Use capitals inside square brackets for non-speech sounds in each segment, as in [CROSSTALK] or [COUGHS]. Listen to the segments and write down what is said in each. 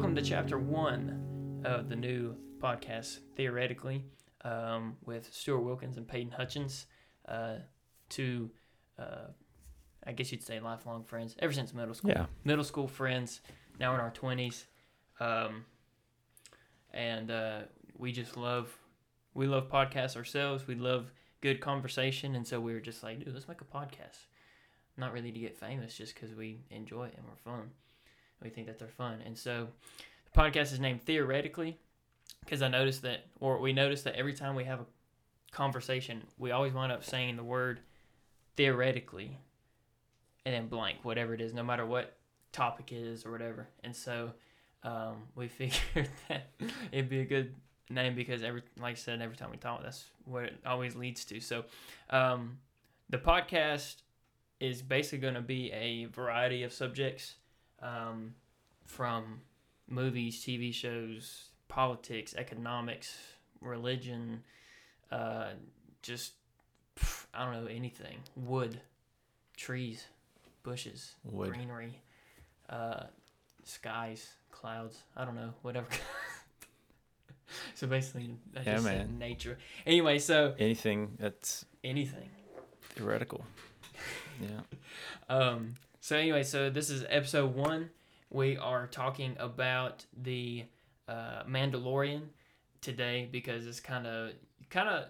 welcome to chapter one of the new podcast, Theoretically, um, with Stuart Wilkins and Peyton Hutchins, uh, two, uh, I guess you'd say lifelong friends ever since middle school. Yeah. Middle school friends, now in our 20s. Um, and uh, we just love, we love podcasts ourselves. We love good conversation. And so we were just like, dude, let's make a podcast. Not really to get famous, just because we enjoy it and we're fun. We think that they're fun. And so the podcast is named Theoretically because I noticed that, or we noticed that every time we have a conversation, we always wind up saying the word theoretically and then blank, whatever it is, no matter what topic it is or whatever. And so um, [LAUGHS] we figured that it'd be a good name because every, like I said, every time we talk, that's what it always leads to. So um, the podcast is basically going to be a variety of subjects um, from movies, TV shows, politics, economics, religion, uh, just pff, I don't know anything. Wood, trees, bushes, Wood. greenery, uh, skies, clouds. I don't know, whatever. [LAUGHS] so basically, I Yeah, just said man. nature. Anyway, so Anything that's anything. theoretical. [LAUGHS] Yeah. Um, so anyway, so this is episode one. We are talking about the uh, Mandalorian today because it's kind of, kind of,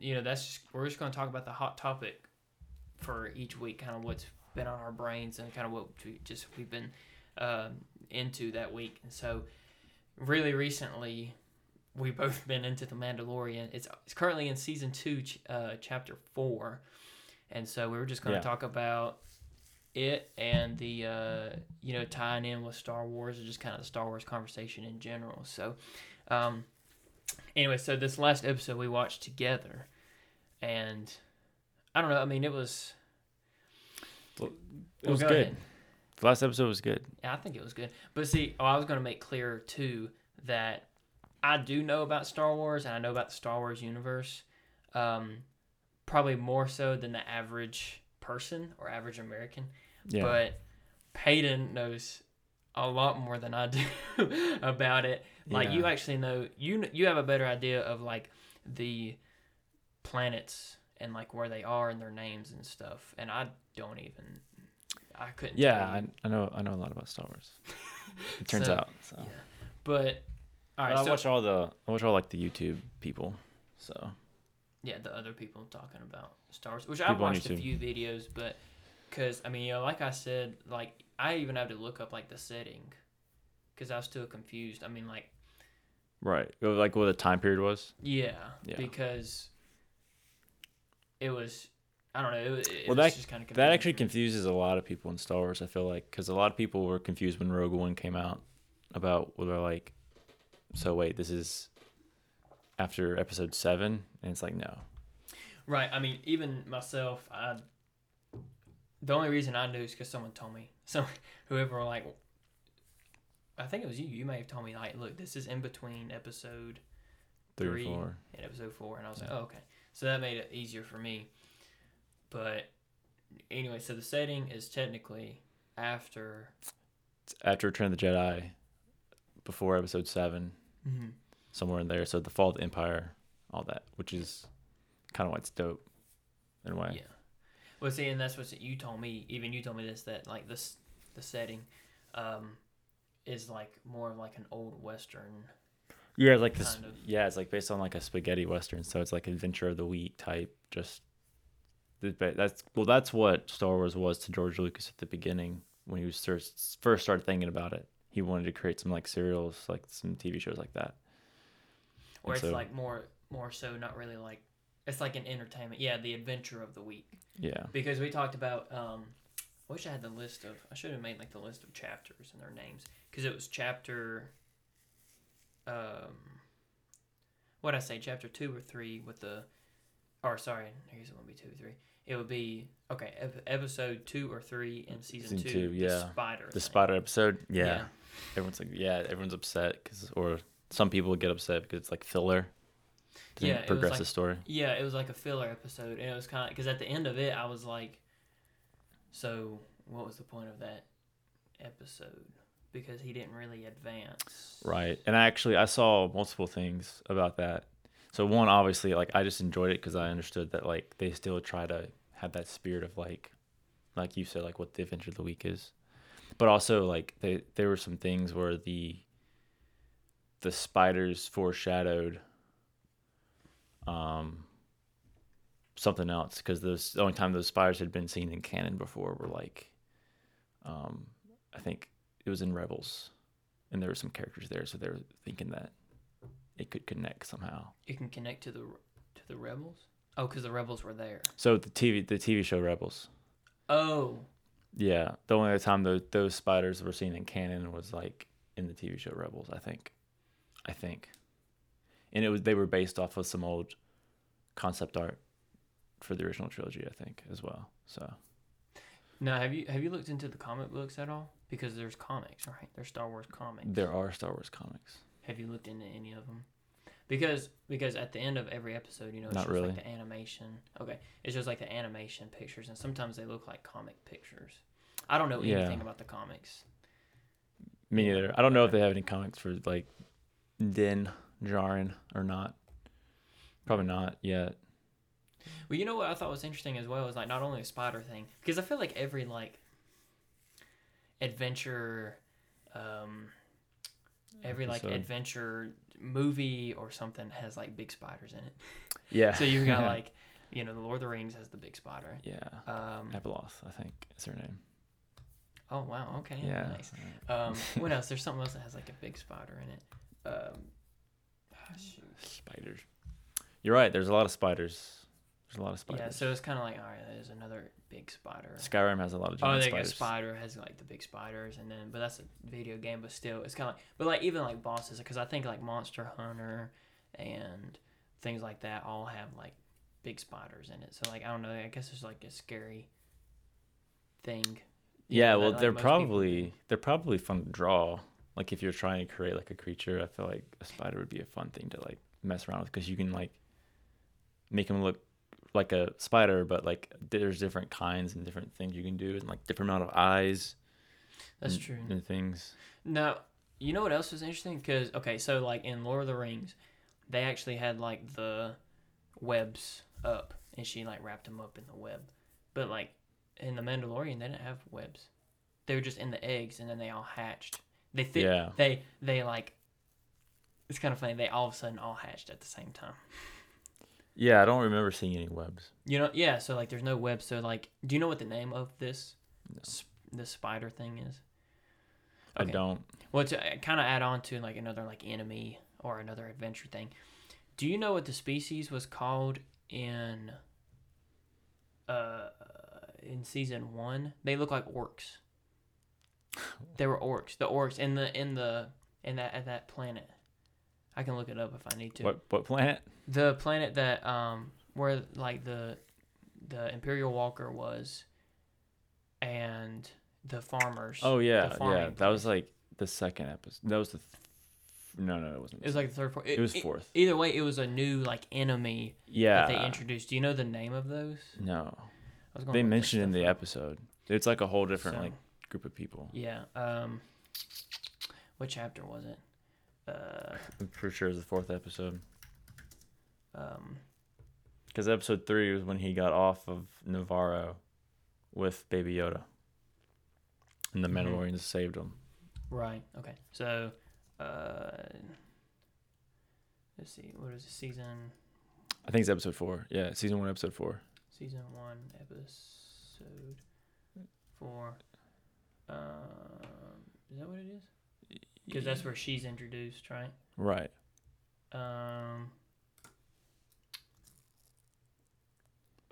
you know, that's just, we're just going to talk about the hot topic for each week, kind of what's been on our brains and kind of what we just we've been um into that week. And so, really recently, we've both [LAUGHS] been into the Mandalorian. It's it's currently in season two, ch- uh, chapter four, and so we were just going to Yeah. talk about it and the uh, you know tying in with Star Wars or just kind of the Star Wars conversation in general. So, um, anyway, so this last episode we watched together, and I don't know. I mean, it was It Well, was go good. ahead. The last episode was good. Yeah, I think it was good. But see, oh, I was going to make clear too that I do know about Star Wars and I know about the Star Wars universe, um, probably more so than the average person or average American. Yeah. But Peyton knows a lot more than I [LAUGHS] do about it. Like you actually know you you have a better idea of like the planets and like where they are and their names and stuff, and I don't even. I couldn't. yeah, tell I. I know I know a lot about Star Wars. [LAUGHS] It turns So, out. So. yeah. But all right, But I so watch all the I watch all like the YouTube people. So yeah, the other people talking about Star Wars, which People on watched a few videos, but because I mean, you know, like I said, like I even had to look up like the setting because I was still confused. I mean, like right, like what the time period was. yeah, Yeah. because it was I don't know. It, was- it Well, that- just kind of That actually confuses a lot of people in Star Wars. I feel like because a lot of people were confused when Rogue One came out about whether like, so wait, this is after Episode Seven, and it's like no, right. I mean, even myself, I the only reason I knew is because someone told me. [LAUGHS] So whoever like, I think it was you. You may have told me like, look, this is in between episode three, Three. or episode four, and I was like, oh, okay. So that made it easier for me. But anyway, so the setting is technically after. It's after Return of the Jedi, before Episode Seven, mm-hmm. Somewhere in there. So the Fall of the Empire, all that, which is kind of why it's dope, in a way. Yeah. Well, see, and that's what you told me. Even you told me this that like this the setting, um, is like more of like an old western. Yeah, like this. Of. Yeah, it's like based on like a spaghetti western, so it's like Adventure of the Week type. Just that's well, that's what Star Wars was to George Lucas at the beginning when he was first first started thinking about it. He wanted to create some like serials, like some TV shows like that. Or it's so- like more more so not really like it's like an entertainment. Yeah, the adventure of the week. Yeah, because we talked about um I wish I had the list of I should have made like the list of chapters and their names because it was chapter um what I say chapter 2 or 3 with the or sorry I guess it won't be 2 or 3 it would be okay episode 2 or 3 in season, Season 2, two, yeah. the spider the thing. spider episode. Yeah, everyone's like, yeah, everyone's upset because, or some people get upset because it's like filler. Doesn't Yeah, progress like- the story. Yeah, it was like a filler episode, and it was kind of because at the end of it, I was like, "So, what was the point of that episode?" because he didn't really advance. Right. And I actually I saw multiple things about that. So one obviously like I just enjoyed it cuz I understood that like they still try to have that spirit of like like you said like what the adventure of the week is. But also like they there were some things where the the spiders foreshadowed um something else because the only time those spiders had been seen in canon before were like um I think it was in Rebels, and there were some characters there, so they were thinking that it could connect somehow. It can connect to the to the rebels. Oh, because the rebels were there. So the TV the TV show Rebels. Oh, Yeah, the only other time those those spiders were seen in canon was like in the TV show Rebels, I think. I think. And it was they were based off of some old concept art for the original trilogy, I think, as well. So now have you have you looked into the comic books at all? Because there's comics, right? There's Star Wars comics. there are Star Wars comics. Have you looked into any of them? Because because at the end of every episode, you know, it's Not just really. like the animation. Okay, it's just like the animation pictures, and sometimes they look like comic pictures. I don't know anything Yeah. about the comics. Me neither. I don't know if they have any comics for like Din Djarin or not. Probably not yet. Well, you know what I thought was interesting as well is like not only a spider thing because I feel like every like adventure, um, every like Episode. adventure movie or something has like big spiders in it. Yeah. So you've got [LAUGHS] like, you know, the Lord of the Rings has the big spider. yeah. Um, Abeloth, I think is her name. oh wow, okay, Yeah. nice. Um, what [LAUGHS] else? There's something else that has like a big spider in it. Um, ah. Spiders. You're right. There's a lot of spiders. There's a lot of spiders. Yeah, so it's kind of like all right, there's another big spider. Skyrim has a lot of giant Oh, giant they got spiders. spider has like the big spiders, and then but that's a video game, but still it's kind of like but like even like bosses because I think like Monster Hunter and things like that all have like big spiders in it. So like I don't know, I guess it's like a scary thing. yeah, know, well, that, like, they're most people probably they're probably fun to draw. Like if you're trying to create like a creature, I feel like a spider would be a fun thing to like mess around with because you can like make them look like a spider, but like there's different kinds and different things you can do, and like different amount of eyes. That's and, true. And things. Now, you know what else was interesting? Because okay, so like in Lord of the Rings, they actually had like the webs up, and she like wrapped them up in the web. But like in the Mandalorian, they didn't have webs. They were just in the eggs, and then they all hatched. They think Yeah. they they like. It's kind of funny. They all of a sudden all hatched at the same time. Yeah, I don't remember seeing any webs. You know, yeah. So like, there's no web. So like, do you know what the name of this No. sp- this spider thing is? I don't. Well, to kind of add on to like another like enemy or another adventure thing, do you know what the species was called in uh in season one? They look like orcs. They were orcs. The orcs in the in the in that at that planet. I can look it up if I need to. What what planet? The planet that um where like the the Imperial Walker was, and the farmers. Oh yeah, yeah. That was like the second episode. That was the. Th- no, no, it wasn't. It was like the third. Fourth. It was fourth. either way, it was a new like enemy yeah. that they introduced. Do you know the name of those? No, I was gonna they mentioned in the episode. It's like a whole different So- like group of people. Yeah. Um. What chapter was it? Uh. I'm pretty sure it was the fourth episode. Um. Because episode three was when he got off of Navarro with Baby Yoda, and the Mhm. Mandalorians saved him. Right. Okay. So. Uh. Let's see. What is it? Season. I think it's episode four. Yeah, season one, episode four. Season one, episode four. Um. Is that what it is? Because that's where she's introduced, right? Right. Um.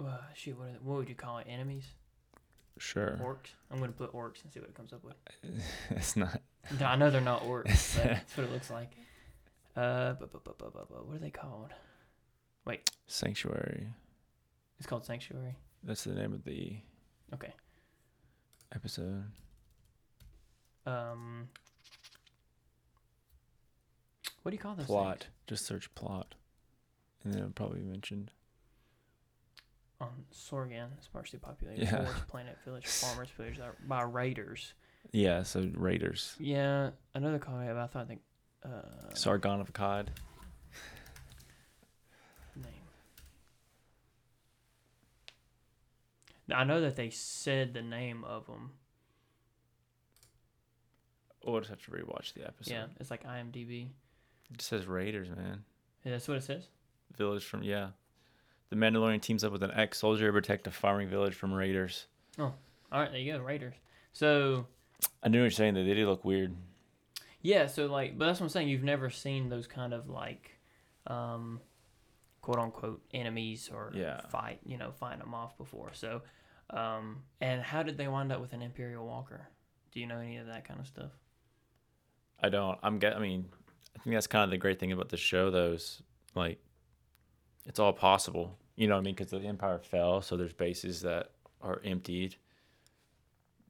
Uh, shoot, what, are, what would you call it? Enemies? Sure. Orcs? I'm going to put orcs and see what it comes up with. [LAUGHS] it's not. No, I know they're not orcs, but [LAUGHS] that's what it looks like. Uh, bu- bu- bu- what are they called? Wait. Sanctuary. It's called Sanctuary. That's the name of the Okay. episode. Um. What do you call those? plot. things? Just search plot, and then it'll probably be mentioned. On Sorgan, sparsely populated Yeah. forest, planet, village, [LAUGHS] farmers, village by raiders. Yeah, so Raiders. Yeah, another call I have. I thought the uh, Sargon of Akkad. name. I know that they said the name of them. We'll just have to rewatch the episode. Yeah, it's like IMDb. It says Raiders, man. Yeah, that's what it says. Village from yeah. The Mandalorian teams up with an ex-soldier to protect a farming village from raiders. Oh, all right, there you go, Raiders. So I knew what you were saying. That they did look weird. yeah, so like, but that's what I'm saying. You've never seen those kind of like, um, quote unquote enemies or Yeah. fight, you know, fighting them off before. So, um, and how did they wind up with an Imperial Walker? Do you know any of that kind of stuff? I don't. I'm get. I mean, I think that's kind of the great thing about the show, though. Is like, it's all possible. You know what I mean? Because the empire fell, so there's bases that are emptied.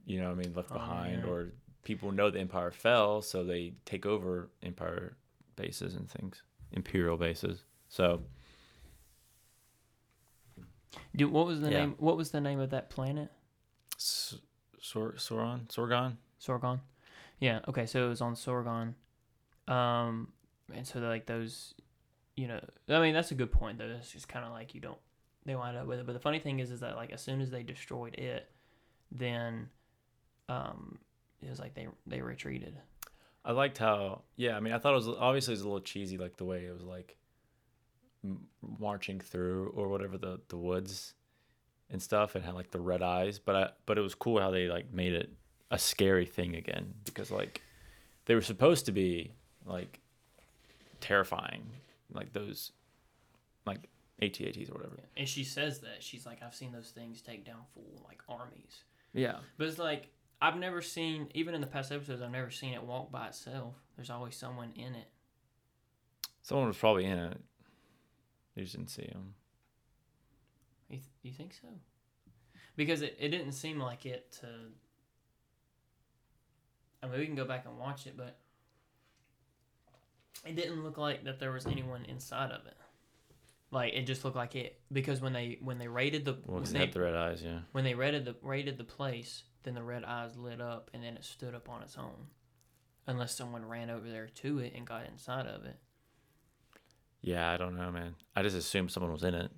You know what I mean? Left Oh, behind, yeah. or people know the empire fell, so they take over empire bases and things, imperial bases. So Do what was the Yeah. name? What was the name of that planet? S- Sor- Sauron, Sorgan. Sorgan. Yeah. Okay. So it was on Sorgan. Um, and so like those, you know, I mean that's a good point though. It's just kind of like you don't they wind up with it. But the funny thing is, is that like as soon as they destroyed it, then, um, it was like they they retreated. I liked how, yeah. I mean, I thought it was obviously it was a little cheesy, like the way it was like marching through or whatever the the woods and stuff, and had like the red eyes. But I, but it was cool how they like made it a scary thing again because like they were supposed to be like terrifying, like those like AT-ATs or whatever. And she says that she's like, I've seen those things take down full like armies. Yeah, But it's like I've never seen, even in the past episodes, I've never seen it walk by itself. There's always someone in it. someone was probably in it. You just didn't see them. You, th- you think so? Because it, it didn't seem like it to. Mean, we can go back and watch it, but it didn't look like that there was anyone inside of it. Like it just looked like it because when they when they raided the Well, when, they, had the red eyes, yeah. when they raided the raided the place, then the red eyes lit up and then it stood up on its own, unless someone ran over there to it and got inside of it. Yeah, I don't know, man. I just assumed someone was in it.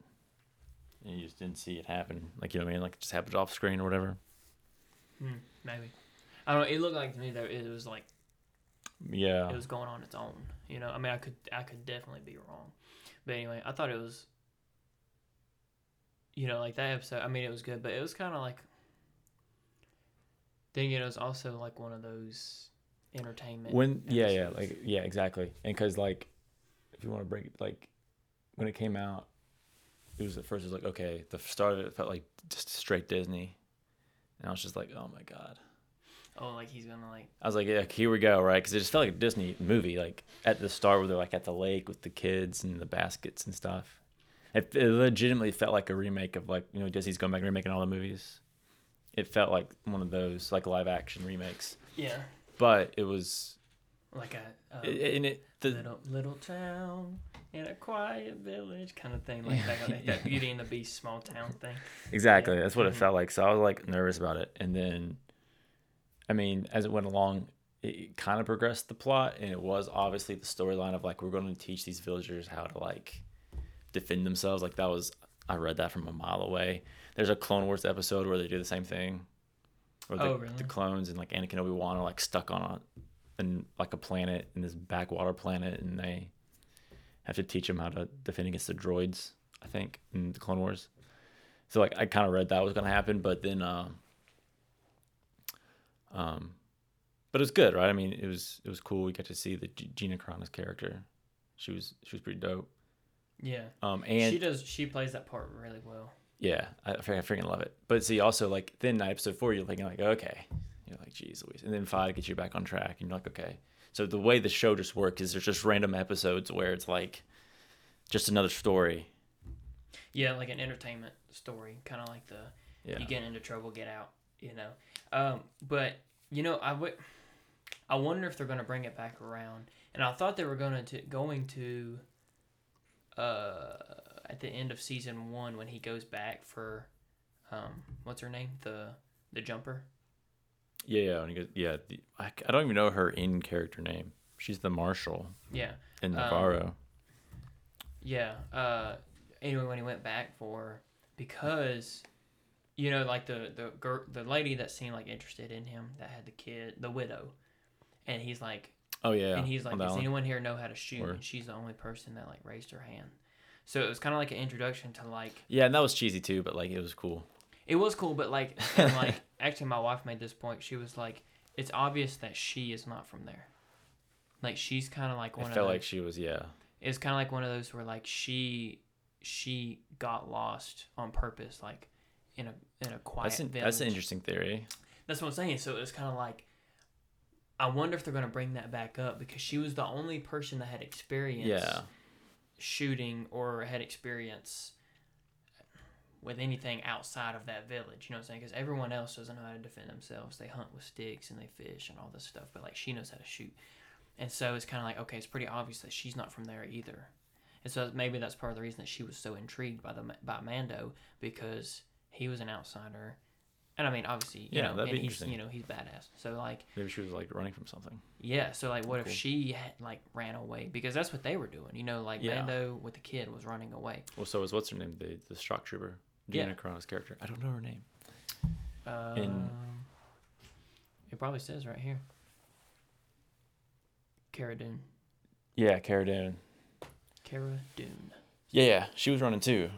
And you just didn't see it happen. Like, you know what I mean? Like, it just happened off screen or whatever. Hmm, maybe. I don't know. It looked like to me that it was like Yeah. it was going on its own. You know, I mean, I could I could definitely be wrong, but anyway, I thought it was. You know, like that episode. I mean, it was good, but it was kind of like. Then again, it was also like one of those entertainment. when, yeah, yeah. Like, yeah, exactly. And because, like, if you want to break it, like, when it came out, it was at first, it was like, okay, the start of it felt like just straight Disney. And I was just like, oh my God. Oh, like he's gonna like. I was like, yeah, here we go, right? Because it just felt like a Disney movie, like at the start where they're like at the lake with the kids and the baskets and stuff. It, it legitimately felt like a remake of like you know Disney's going back and remaking all the movies. It felt like one of those like live action remakes, Yeah, but it was like a, a it, um, and it the little little town in a quiet village kind of thing, like that, like [LAUGHS] that Beauty and the Beast small town thing. exactly that's what it mm-hmm. felt like. So I was like nervous about it, and then, I mean, as it went along, it kind of progressed the plot, and it was obviously the storyline of like we're going to teach these villagers how to like defend themselves. Like that was I read that from a mile away. There's a Clone Wars episode where they do the same thing, where the, Oh, really? the clones and like Anakin Obi Wan are like stuck on a and like a planet in this backwater planet, and they have to teach them how to defend against the droids. I think in the Clone Wars. So like I kind of read that was gonna happen, but then um, um, but it was good, right? I mean, it was it was cool. We got to see the G- Gina Carano's character. She was she was pretty dope. Yeah, Um, and she does. She plays that part really well. yeah, I, I freaking- love it. But see, also like then episode four, you're thinking like, okay, you're like, geez, Louise, and then five gets you back on track, and you're like, okay. So the way the show just works is there's just random episodes where it's like just another story. Yeah, like an entertainment story, kind of like the Yeah. you get into trouble, get out. You know, um, but you know, I would. I wonder if they're going to bring it back around, and I thought they were going to going to. Uh, at the end of season one, when he goes back for, um, what's her name, the the jumper. Yeah, yeah. When he goes, yeah. The, I, I don't even know her in character name. She's the marshal Yeah, in Um, Navarro. yeah. Uh, anyway, when he went back for because, you know, like the the girl, the lady that seemed like interested in him that had the kid, the widow, and he's like, oh yeah. and he's like, does one. anyone here know how to shoot? Word. And she's the only person that like raised her hand. So it was kind of like an introduction to like Yeah, and that was cheesy too, but like it was cool. It was cool, but like, [LAUGHS] and like, actually, my wife made this point. She was like, "It's obvious that she is not from there. Like, she's kind of like I one of felt those. like she was yeah. it's kind of like one of those where like she, she got lost on purpose, like in a in a quiet That's an, village. that's an interesting theory. That's what I'm saying. So it was kind of like, I wonder if they're gonna bring that back up because she was the only person that had experience Yeah. shooting or had experience with anything outside of that village. You know what I'm saying? Because everyone else doesn't know how to defend themselves. They hunt with sticks and they fish and all this stuff, but like she knows how to shoot. And so it's kind of like, okay, it's pretty obvious that she's not from there either. And so maybe that's part of the reason that she was so intrigued by the by Mando because he was an outsider. And I mean, obviously, you Yeah, know, that'd be he's, interesting. you know, he's badass. So like, Maybe she was like running from something. yeah, so like, what if she had, like ran away? Because that's what they were doing. You know, like Yeah. Mando with the kid was running away. Well, so was what's her name? The the shock trooper. Yeah. Gina Carano's character. I don't know her name. Um, it probably says right here. Cara Dune. Yeah, Cara Dune. Cara Dune. Yeah, yeah. She was running too.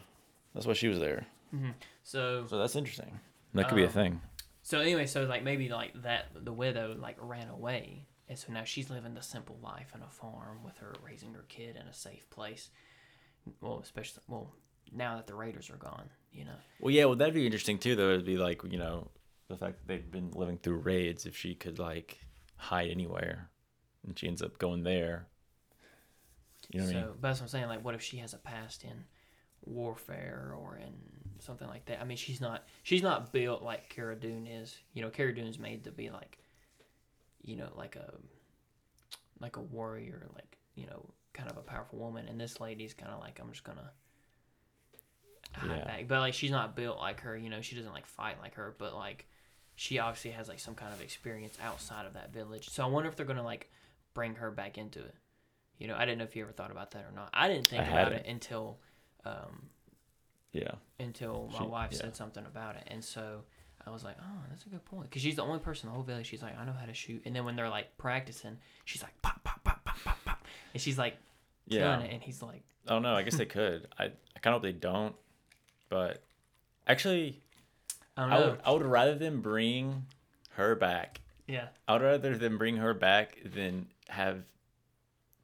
That's why she was there. Hmm So So that's interesting. That could be a Um, thing. so anyway, so like maybe like that the widow like ran away, and so now she's living the simple life on a farm with her raising her kid in a safe place. Well, especially well now that the raiders are gone, you know. Well, yeah. Well, that'd be interesting too. Though it'd be like you know the fact that they've been living through raids. If she could like hide anywhere, and she ends up going there. You know what so, I mean? but that's what I'm saying. Like, what if she has a past in warfare or in something like that? I mean, she's not she's not built like Cara Dune is. You know, Cara Dune's made to be like, you know, like a like a warrior, like you know, kind of a powerful woman. And this lady's kind of like, I'm just gonna hide Yeah. back. But like, she's not built like her. You know, she doesn't like fight like her. But like, she obviously has like some kind of experience outside of that village. So I wonder if they're gonna like bring her back into it. You know, I didn't know if you ever thought about that or not. I didn't think I about hadn't. it until um, Yeah. until my She- wife yeah. said something about it, and so I was like, "Oh, that's a good point." Because she's the only person in the whole village. She's like, "I know how to shoot," and then when they're like practicing, she's like, "Pop, pop, pop, pop, pop, pop," and she's like Yeah. it, and he's like, Oh no, I guess they could. I I kind of hope they don't, but actually, "I don't I would I would rather them bring her back. yeah, I would rather them bring her back than have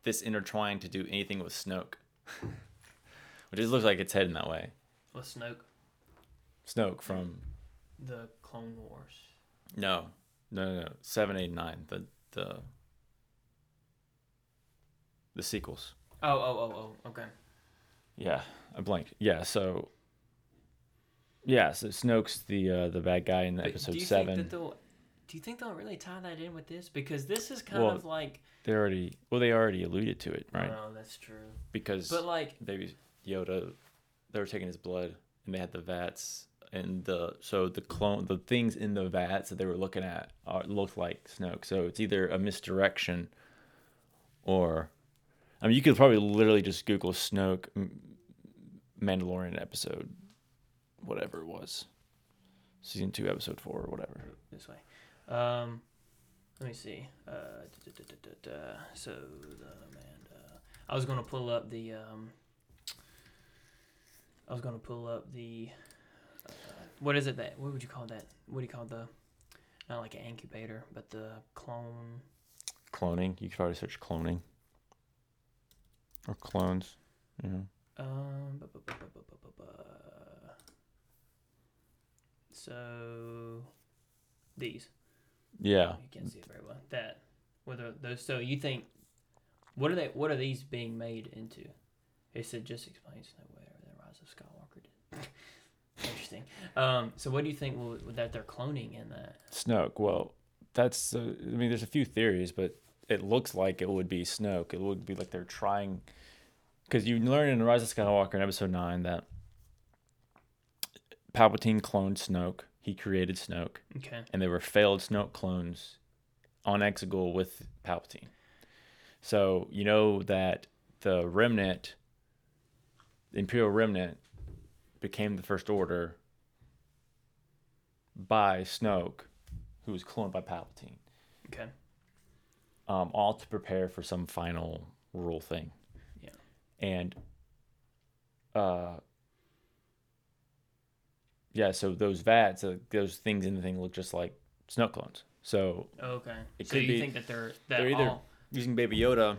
this intertwined to do anything with Snoke, [LAUGHS] which just looks like it's heading that way. with Snoke, Snoke from the Clone Wars. no, no, no, no, seven, eight, nine, the the the sequels. Oh, oh, oh, oh. Okay. Yeah, I blanked. Yeah, so yeah, so Snoke's the uh, the bad guy in But episode do you seven. Think that they'll, do you think they'll really tie that in with this? Because this is kind Well, of like. They already well, they already alluded to it, right? Oh, that's true. because But like, baby Yoda, they were taking his blood, and they had the vats, and the so the clone, the things in the vats that they were looking at are, looked like Snoke. So it's either a misdirection, or, I mean, you could probably literally just Google Snoke Mandalorian episode, whatever it was, season two, episode four, or whatever. this way. Um, let me see. Uh, da, da, da. So the Amanda. I was gonna pull up the. Um, I was gonna pull up the uh, what is it that what would you call that? What do you call the not like an incubator, but the clone cloning. You could probably search cloning or clones. Yeah. Um. So these. Yeah. You can't see it very well. That whether those. So you think what are they? What are these being made into? It said just explains that way. Interesting. Um, so what do you think will, that they're cloning in that? Snoke. Well, that's. Uh, I mean, there's a few theories, but it looks like it would be Snoke. It would be like they're trying, because you learn in Rise of Skywalker in Episode Nine that Palpatine cloned Snoke. He created Snoke, Okay. and they were failed Snoke clones on Exegol with Palpatine. So you know that the Remnant, the Imperial Remnant, became the First Order by Snoke, who was cloned by Palpatine, Okay. um, all to prepare for some final rule thing. Yeah. And, uh, yeah, so those vats, uh, those things in the thing look just like Snoke clones. So Okay. It so could you be- think that they're that they're either- all using Baby Yoda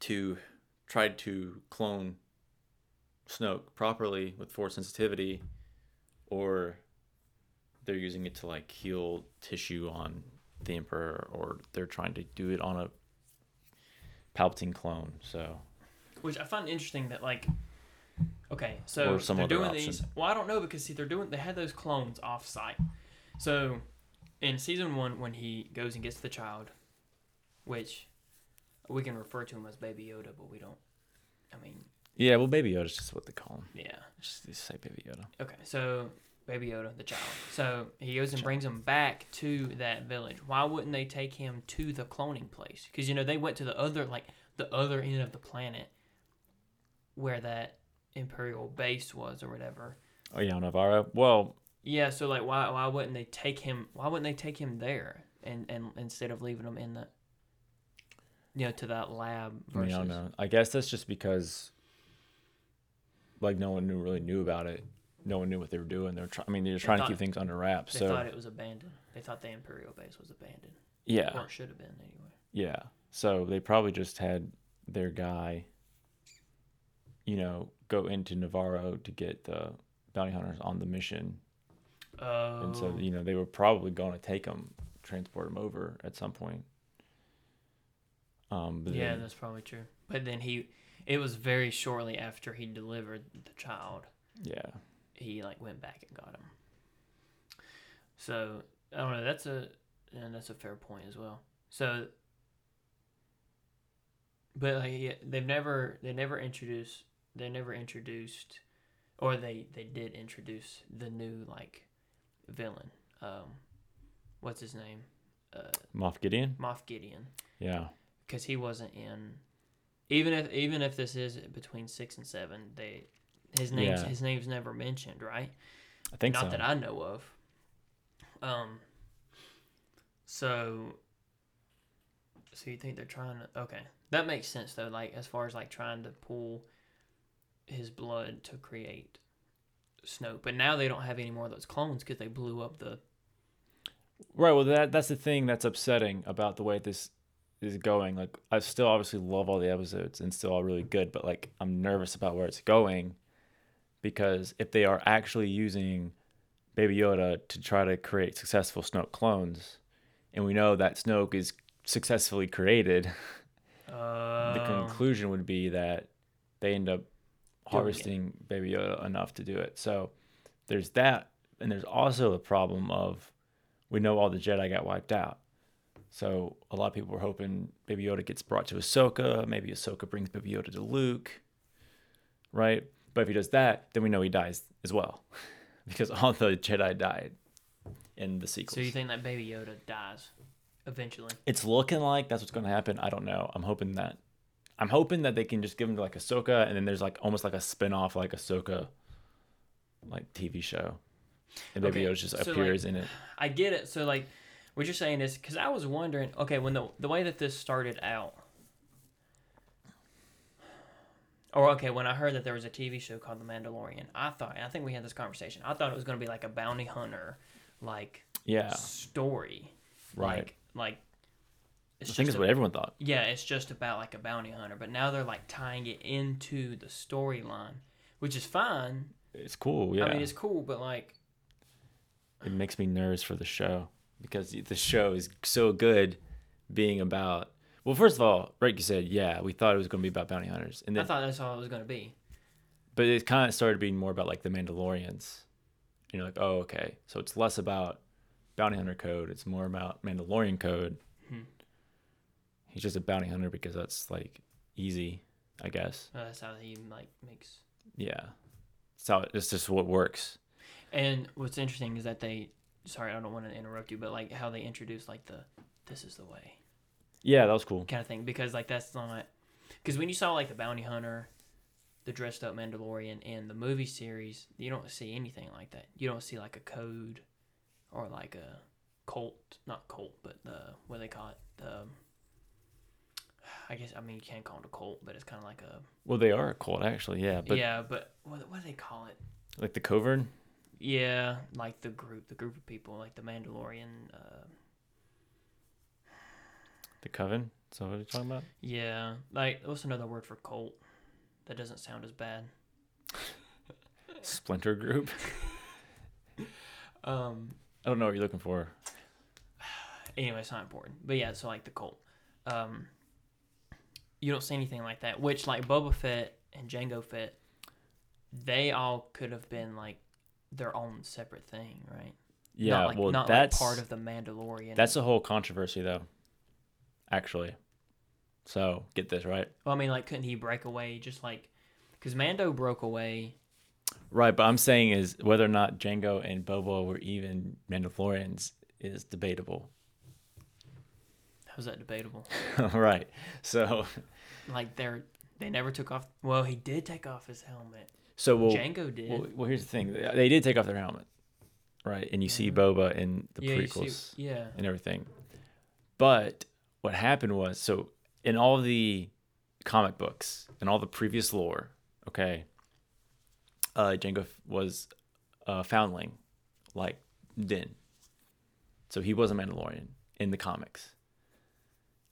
to try to clone Snoke properly with force sensitivity, or they're using it to like heal tissue on the Emperor, or they're trying to do it on a Palpatine clone. So which I find interesting that like okay, so they're doing option. these well I don't know because see they're doing they had those clones off site. So in season one when he goes and gets the child, which we can refer to him as Baby Yoda, but we don't I mean, yeah, well, Baby Yoda's just what they call him. yeah. Just they say Baby Yoda. Okay, so Baby Yoda, the child. So he goes and brings him back to that village. Why wouldn't they take him to the cloning place? Because you know they went to the other, like the other end of the planet, where that imperial base was or whatever. Oh yeah, Navarro. Well, Yeah, so like why why wouldn't they take him? Why wouldn't they take him there and and instead of leaving him in the, you know, to that lab I mean, versus I don't know. I guess that's just because, like, no one knew really knew about it. No one knew what they were doing. They're trying. I mean, they're trying to thought- keep things under wraps. they So thought it was abandoned. They thought the imperial base was abandoned, yeah, or it should have been anyway. yeah. So they probably just had their guy, you know, go into Navarro to get the bounty hunters on the mission, Oh, and so you know they were probably going to take them, transport them over at some point. Um, but Yeah, then- that's probably true. But then he, it was very shortly after he delivered the child, yeah, he like went back and got him. So I don't know. That's a, and that's a fair point as well. So, but like yeah, they've never they never introduced they never introduced, or they they did introduce the new like villain. Um, what's his name? Uh, Moff Gideon. Moff Gideon. Yeah, because he wasn't in. Even if even if this is between six and seven, they his name's Yeah. his name's never mentioned, right? I think Not so. that I know of. Um. So. So you think they're trying to? Okay, that makes sense though. Like as far as like trying to pull his blood to create Snoke, but now they don't have any more of those clones because they blew up the. Right. Well, that that's the thing that's upsetting about the way this is going. Like, I still obviously love all the episodes and still all really good, but like, I'm nervous about where it's going because if they are actually using Baby Yoda to try to create successful Snoke clones, and we know that Snoke is successfully created, Uh, the conclusion would be that they end up harvesting Baby Yoda enough to do it. So there's that, and there's also the problem of we know all the Jedi got wiped out. So a lot of people were hoping Baby Yoda gets brought to Ahsoka. Maybe Ahsoka brings Baby Yoda to Luke, right? But if he does that, then we know he dies as well, [LAUGHS] because all the Jedi died in the sequel. So you think that Baby Yoda dies eventually? it's looking like that's what's going to happen. I don't know. I'm hoping that I'm hoping that they can just give him to like Ahsoka, and then there's like almost like a spin off like Ahsoka, like TV show, and Baby Okay, Yoda just so, like, appears in it. I get it. So like, what you're saying is because I was wondering. Okay, when the the way that this started out, or okay, when I heard that there was a TV show called The Mandalorian, I thought I think we had this conversation. I thought it was going to be like a bounty hunter, like Yeah, story, right. Like like. It's I think a- what everyone thought. yeah, it's just about like a bounty hunter, but now they're like tying it into the storyline, which is fine. It's cool. Yeah, I mean, it's cool, but like, it makes me nervous for the show because the show is so good, being about. Well, first of all, right, you said yeah, we thought it was going to be about bounty hunters, and I thought that's all it was going to be. but it kind of started being more about like the Mandalorians. You know, like oh okay, so it's less about bounty hunter code; it's more about Mandalorian code. Hmm. He's just a bounty hunter because that's like easy, I guess. Uh, that's how he like makes. Yeah. So it's just what works. And what's interesting is that they. Sorry, I don't want to interrupt you, but like how they introduce like the "this is the way" Yeah, that was cool. kind of thing because like that's not because when you saw like the bounty hunter, the dressed up Mandalorian in the movie series, you don't see anything like that. You don't see like a code or like a cult, not cult, but the what do they call it? The I guess I mean you can't call it a cult, but it's kind of like a Well, they are a cult actually. Yeah, but yeah, but what what do they call it? like the covert, Yeah, like the group, the group of people, like the Mandalorian. Uh, the coven. So what are you talking about? yeah, like what's another word for cult? That doesn't sound as bad. [LAUGHS] Splinter group. [LAUGHS] Um. I don't know what you're looking for. Anyway, it's not important. But yeah, so like the cult. Um. You don't see anything like that. Which like Boba Fett and Jango Fett, they all could have been like their own separate thing, right? Yeah, like, well, not that's like part of the Mandalorian. that's a whole controversy though. Actually, so get this right. Well, I mean, like, couldn't he break away just like? Because Mando broke away. Right, but I'm saying is whether or not Jango and Bobo were even Mandalorians is debatable. How's that debatable? [LAUGHS] right. So Like they're they never took off. Well, he did take off his helmet. So well, Jango did. well, well here's the thing. They did take off their helmet. Right? And you see Boba in the yeah, prequels see- yeah. and everything. But what happened was so in all the comic books and all the previous lore, okay, uh Jango was a foundling like Din. So he was a Mandalorian in the comics.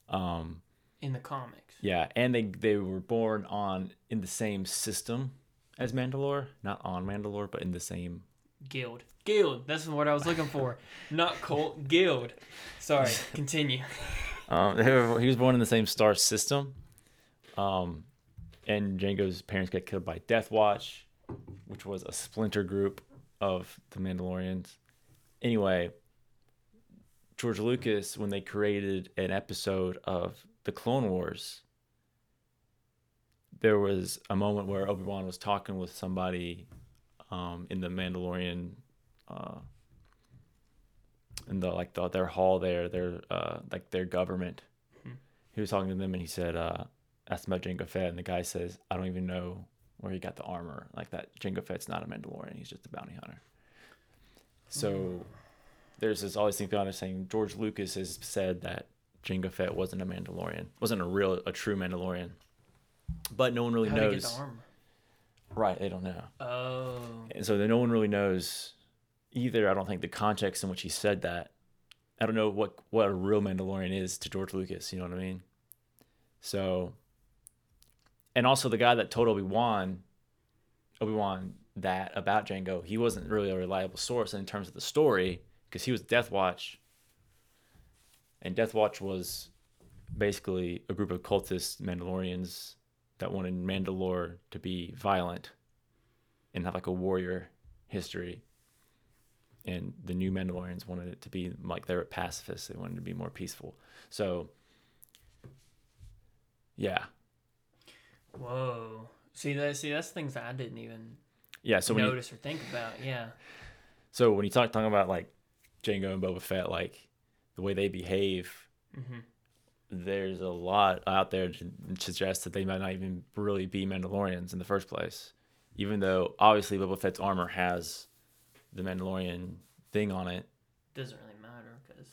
Um In the comics. yeah, and they they were born on in the same system as Mandalore, not on Mandalore, but in the same Guild. Guild. That's what I was looking for. [LAUGHS] Not cult. Guild. Sorry. Continue. [LAUGHS] Um, were- he was born in the same star system. Um, and Jango's parents got killed by Death Watch, which was a splinter group of the Mandalorians. Anyway, George Lucas, when they created an episode of the Clone Wars, there was a moment where Obi Wan was talking with somebody um, in the Mandalorian. Uh, in the like the, their hall there, their uh like their government. Mhm. He was talking to them and he said, uh, asked about Jango Fett, and the guy says, I don't even know where he got the armor. Like that Jango Fett's not a Mandalorian, he's just a bounty hunter. So there's this always thing behind saying George Lucas has said that Jango Fett wasn't a Mandalorian, wasn't a real a true Mandalorian. But no one really How knows. the? Right, they don't know. Oh. And so then no one really knows either. I don't think the context in which he said that. I don't know what what a real Mandalorian is to George Lucas. You know what I mean? So, and also the guy that told Obi Wan, Obi Wan that about Jango, he wasn't really a reliable source in terms of the story because he was Death Watch, and Death Watch was basically a group of cultist Mandalorians that wanted Mandalore to be violent and have like a warrior history. And the new Mandalorians wanted it to be like they're pacifists. They wanted to be more peaceful. So, yeah, Whoa. See that? See that's things that I didn't even yeah. So when you, notice or think about. Yeah. so when you talk talking about like Jango and Boba Fett, like the way they behave, hmm there's a lot out there to suggest that they might not even really be Mandalorians in the first place. Even though obviously Boba Fett's armor has the Mandalorian thing on it, Doesn't really matter because.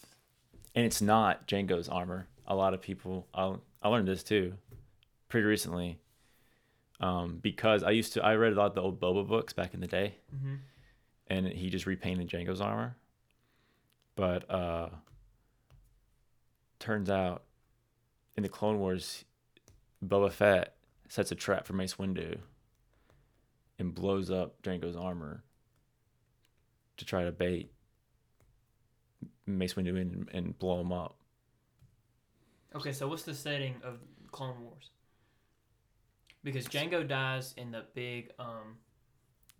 and it's not Jango's armor. A lot of people, I I learned this too, pretty recently, um, because I used to I read a lot of the old Boba books back in the day, hmm and he just repainted Jango's armor. But uh, turns out, in the Clone Wars, Boba Fett sets a trap for Mace Windu and blows up Jango's armor to try to bait Mace Windu in and blow him up. Okay, so what's the setting of Clone Wars? Because Jango dies in the big um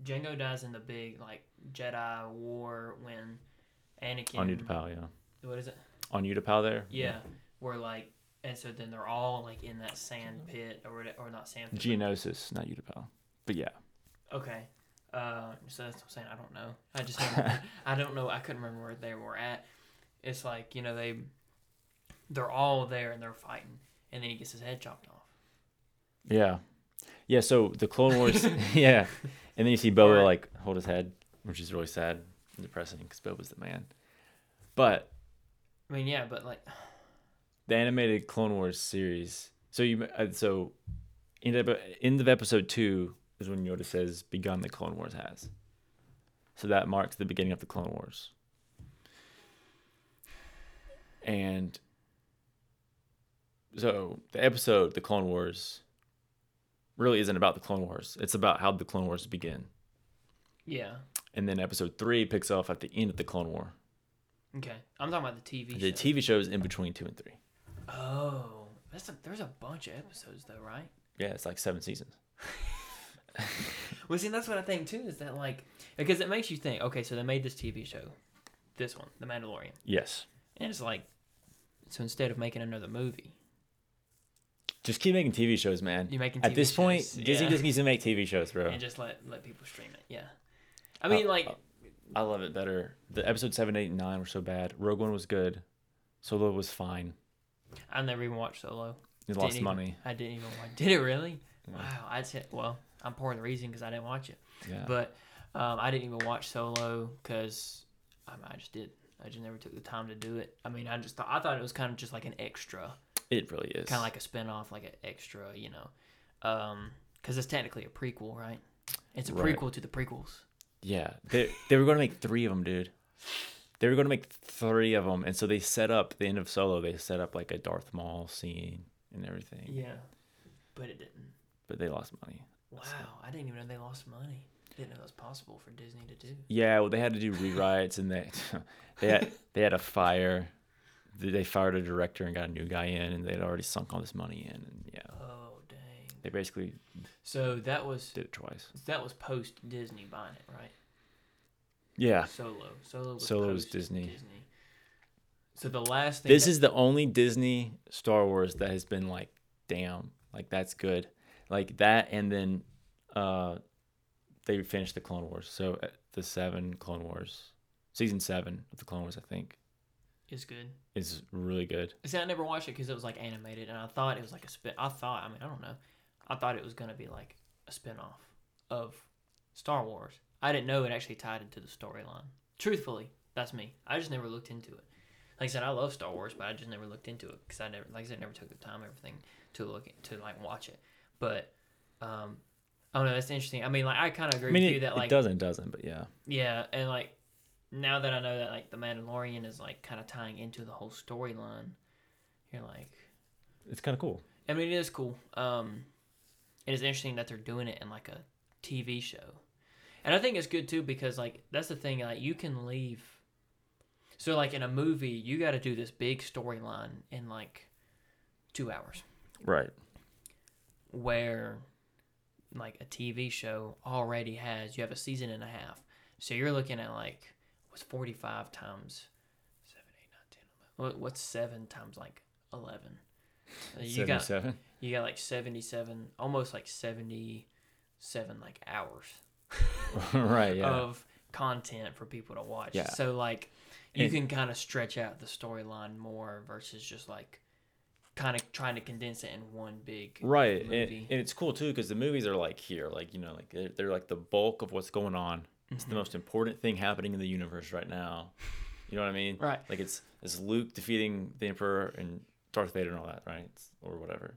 Jango dies in the big like Jedi war when Anakin On Utapau, yeah. What is it? On Utapau there? Yeah, where like and so then they're all like in that sand pit or or not sand pit. Geonosis, not Utapau. But yeah. Okay. Uh, so that's what I'm saying. I don't know. I just [LAUGHS] I don't know. I couldn't remember where they were at. It's like you know they they're all there and they're fighting, and then he gets his head chopped off. Yeah, yeah. So the Clone [LAUGHS] Wars, [LAUGHS] yeah, and then you see Boba Or- like hold his head, which is really sad and depressing because Boba's the man. But I mean, yeah, but like, the animated Clone Wars series. So you uh, so in the end of episode two is when Yoda says, "Begun the Clone Wars has." So that marks the beginning of the Clone Wars. And so the episode, the Clone Wars, really isn't about the Clone Wars. It's about how the Clone Wars begin. yeah, And then episode three picks off at the end of the Clone War. okay. I'm talking about the TV. The show. TV show is in between two and three. Oh, that's a, there's a bunch of episodes though, right? Yeah, it's like seven seasons. [LAUGHS] Well, see, that's what I think too. Is that like because it makes you think. Okay, so they made this TV show, this one, The Mandalorian, Yes. and it's like, so instead of making another movie, Just keep making TV shows, man. you're making At TV this point, shows. Disney Yeah. just needs to make TV shows, bro. and just let let people stream it. Yeah, I mean, Uh, like, uh, I love it better. The episode seven, eight, and nine were so bad. Rogue One was good. Solo was fine. I never even watched Solo. Didn't lost even- money. I didn't even watch. Did it really? Yeah. Wow, I'd say. Well, I'm part of the reason because I didn't watch it. Yeah. But um, I didn't even watch Solo because I, I just did. I just never took the time to do it. I mean, I just thought I thought it was kind of just like an extra, it really is. kind of like a spin off, like an extra, you know, because it's technically a prequel, right? It's a Right. prequel to the prequels. Yeah. They they were going to make three of them, dude. They were going to make three of them, and so they set up the end of Solo. They set up like a Darth Maul scene and everything, Yeah, but it didn't. but they lost money. Wow, I didn't even know they lost money. I didn't know that was possible for Disney to do. Yeah, well, they had to do rewrites, and they [LAUGHS] they had they had a fire. They they fired a director and got a new guy in, and they'd already sunk all this money in, and yeah, Oh dang! they basically So that was did it twice. that was post Disney buying it, right? Yeah, Solo. Solo was Solo was Disney. Disney. So the last thing this that- is the only Disney Star Wars that has been like, damn, like that's good, like that, and then uh, they finished the Clone Wars. So uh, the seven Clone Wars, season seven of the Clone Wars, I think, is good. is really good. See, I never watched it because it was like animated, and I thought it was like a spin. I thought, I mean, I don't know. I thought it was gonna be like a spin off of Star Wars. I didn't know it actually tied into the storyline. Truthfully, that's me. I just never looked into it. Like I said, I love Star Wars, but I just never looked into it because I never, like I said, never took the time, everything to look at, to like watch it. But um, I don't know. That's interesting. I mean, like I kind of agree I mean, with it, you that like it doesn't, doesn't, but yeah, yeah, and like now that I know that like the Mandalorian is like kind of tying into the whole storyline, you're like, it's kind of cool. I mean, it is cool. Um, it is interesting that they're doing it in like a TV show, and I think it's good too because like that's the thing. Like you can leave. So like in a movie, you got to do this big storyline in like two hours, Right. where like a TV show already has you have a season and a half. So you're looking at like what's 45 times 7 8 9 10 11. What's 7 times like 11? Uh, You got Seventy-seven. you got like 77 almost like 77 like hours [LAUGHS] right. Yeah. of content for people to watch. Yeah. So like you And- can kind of stretch out the storyline more versus just like kind of trying to condense it in one big right and, movie. and it's cool too because the movies are like here like you know like they're, they're like the bulk of what's going on it's Mm-hmm. the most important thing happening in the universe right now you know what i mean Right. like it's it's luke defeating the emperor and darth vader and all that right It's- or whatever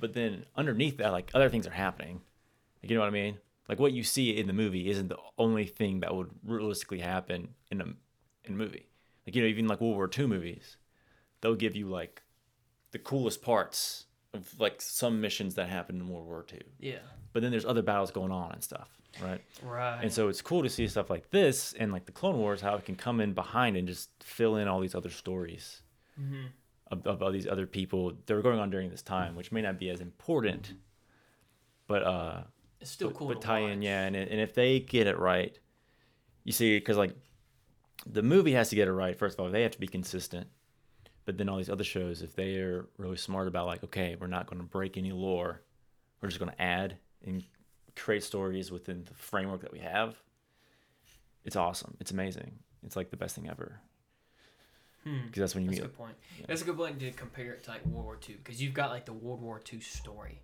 but then underneath that like other things are happening like, you know what i mean like what you see in the movie isn't the only thing that would realistically happen in a in a movie like you know even like world war ii movies they'll give you like the coolest parts of like some missions that happened in World War II. Yeah. But then there's other battles going on and stuff, right? Right. And so it's cool to see stuff like this and like the Clone Wars, how it can come in behind and just fill in all these other stories Mhm. of, of all these other people that were going on during this time, which may not be as important, but uh, it's still but, cool but tie in, yeah. And and if they get it right, you see, because like the movie has to get it right. First of all, they have to be consistent. But then all these other shows, if they are really smart about like, okay, we're not going to break any lore, we're just going to add and create stories within the framework that we have, it's awesome. It's amazing. It's like the best thing ever. Hmm. Because that's when you That's a good point. Yeah. That's a good point to compare it to like World War II because you've got like the World War II story.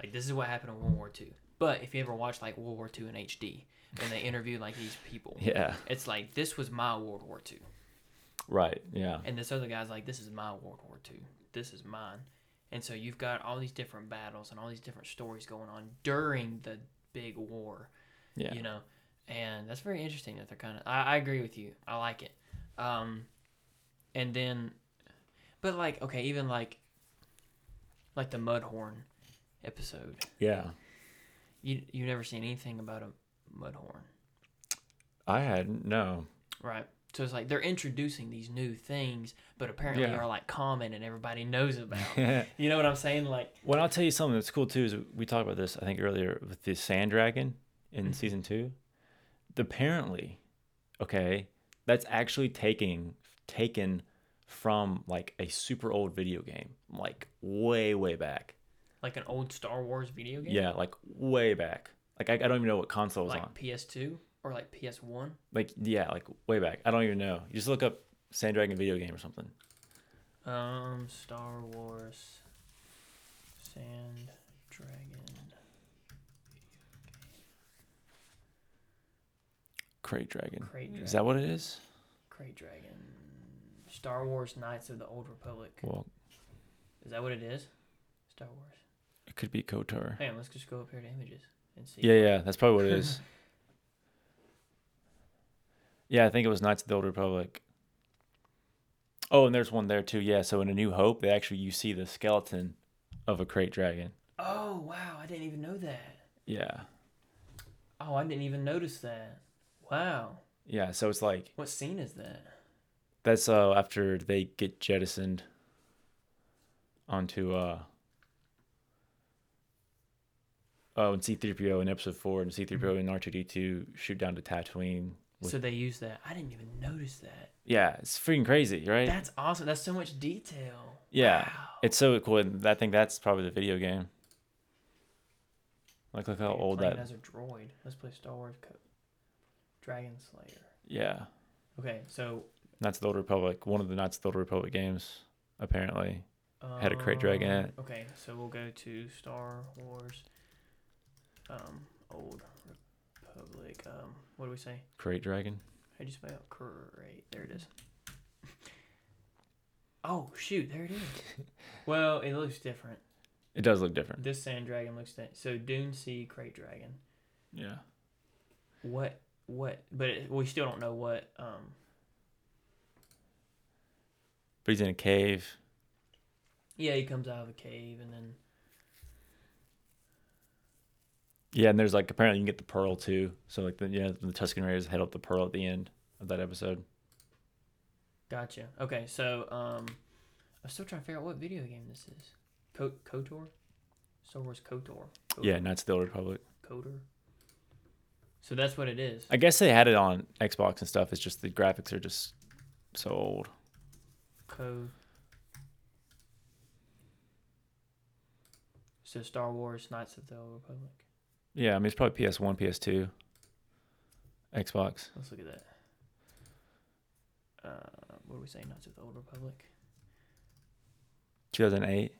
Like this is what happened in World War II. But if you ever watch like World War II in HD and they interview like these people, [LAUGHS] Yeah. it's like this was my World War II, Right. Yeah. and this other guy's like this is my World War II. This is mine. And so you've got all these different battles and all these different stories going on during the big war. Yeah. you know and that's very interesting that they're kind of I, I agree with you i like it um and then but like okay even like like the mudhorn episode Yeah. You you never seen anything about a mudhorn I hadn't. no. right so it's like they're introducing these new things but apparently Yeah. are like common and everybody knows about [LAUGHS] you know what i'm saying like well, I'll tell you something that's cool too. Is we talked about this I think earlier with the sand dragon in Mhm. season two. Apparently, okay, that's actually taking taken from like a super old video game, like way way back. Like an old star wars video game Yeah, like way back. Like I, I don't even know what console it was like on. ps2 or like ps1 Like yeah, like way back. I don't even know. You just look up Sand Dragon video game or something. Um, Star Wars, Sand Dragon. Krayt Dragon. Krayt Dragon. Is that what it is? Krayt Dragon. Star Wars Knights of the Old Republic. Well, Is that what it is? Star Wars. It could be KOTOR. Hang on, let's just go up here to images and see. Yeah, yeah, that's probably what it is. [LAUGHS] yeah, I think it was Knights of the Old Republic. Oh, and there's one there too. Yeah, so in A New Hope, they actually you see the skeleton of a krayt dragon. Oh wow, I didn't even know that. Yeah, Oh, I didn't even notice that. Wow. yeah. So it's like What scene is that? that's uh after they get jettisoned onto uh oh and C-3PO in Episode Four and C-3PO and R2D2 shoot down to Tatooine. With- So they use that. I didn't even notice that. Yeah, it's freaking crazy, right? That's awesome. That's so much detail. Yeah, Wow. It's so cool. and I think that's probably the video game. Like, look how old that. as a droid. Let's play Star Wars Co- Dragon Slayer. Yeah, Okay, so Knights of the Old Republic. One of the Knights of the Old Republic games, apparently. Had a krayt dragon in um, it. Okay, so we'll go to Star Wars, um, Old Republic. Um, what do we say? Krayt Dragon. Do you spell crate? There it is. Oh shoot, there it is. [LAUGHS] well, it looks different. It does look different. This sand dragon looks different. So Dune Sea Krayt Dragon. Yeah. What? What? But it, we still don't know what. Um, But he's in a cave. yeah, he comes out of a cave and then. Yeah, and there's like apparently you can get the pearl too. So like the yeah the Tusken Raiders head up the pearl at the end of that episode. Gotcha. Okay, so um, I'm still trying to figure out what video game this is. Co- Kotor, Star Wars Kotor. Kotor? Yeah, Knights of the Old Republic. Kotor. So that's what it is. I guess they had it on Xbox and stuff. It's just the graphics are just so old. Co. So Star Wars Knights of the Old Republic. Yeah, I mean it's probably PS1, PS2, Xbox. Let's look at that. Uh, what do we saying? Knights of the Old Republic. 2008.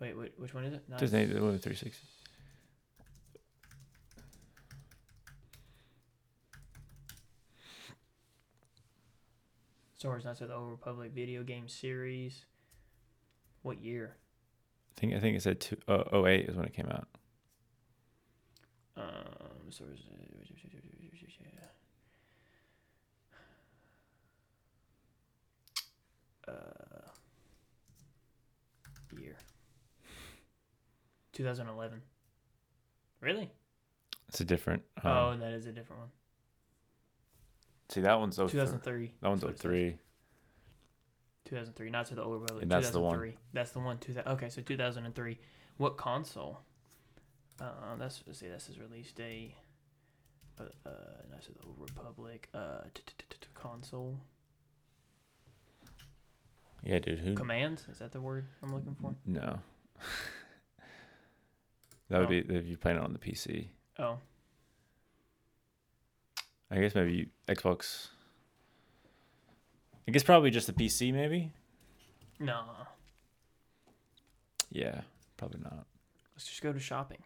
Wait, wait, which one is it? Knights- 2008, the one with 360. Star Wars Knights of the Old Republic video game series. What year? I think I think it said two, uh, 08 is when it came out. Um, Wars. Uh, year. 2011. Really? It's a different. Um, oh, that is a different one. see that one's 03. 2003. That one's That's what it says. 03. 2003, not to the Old Republic. And that's the one. 2003. That's the one. 2000, okay, so 2003. What console? Uh, that's let's see. That's his release day. Uh, uh, that's the Old Republic. Uh, console Yeah, dude. Who? commands. Is that the word I'm looking for? No. [LAUGHS] That would Oh. be if you're playing it on the PC. Oh, I guess maybe you, Xbox. I guess probably just the PC, maybe. no. Yeah, probably not. Let's just go to shopping.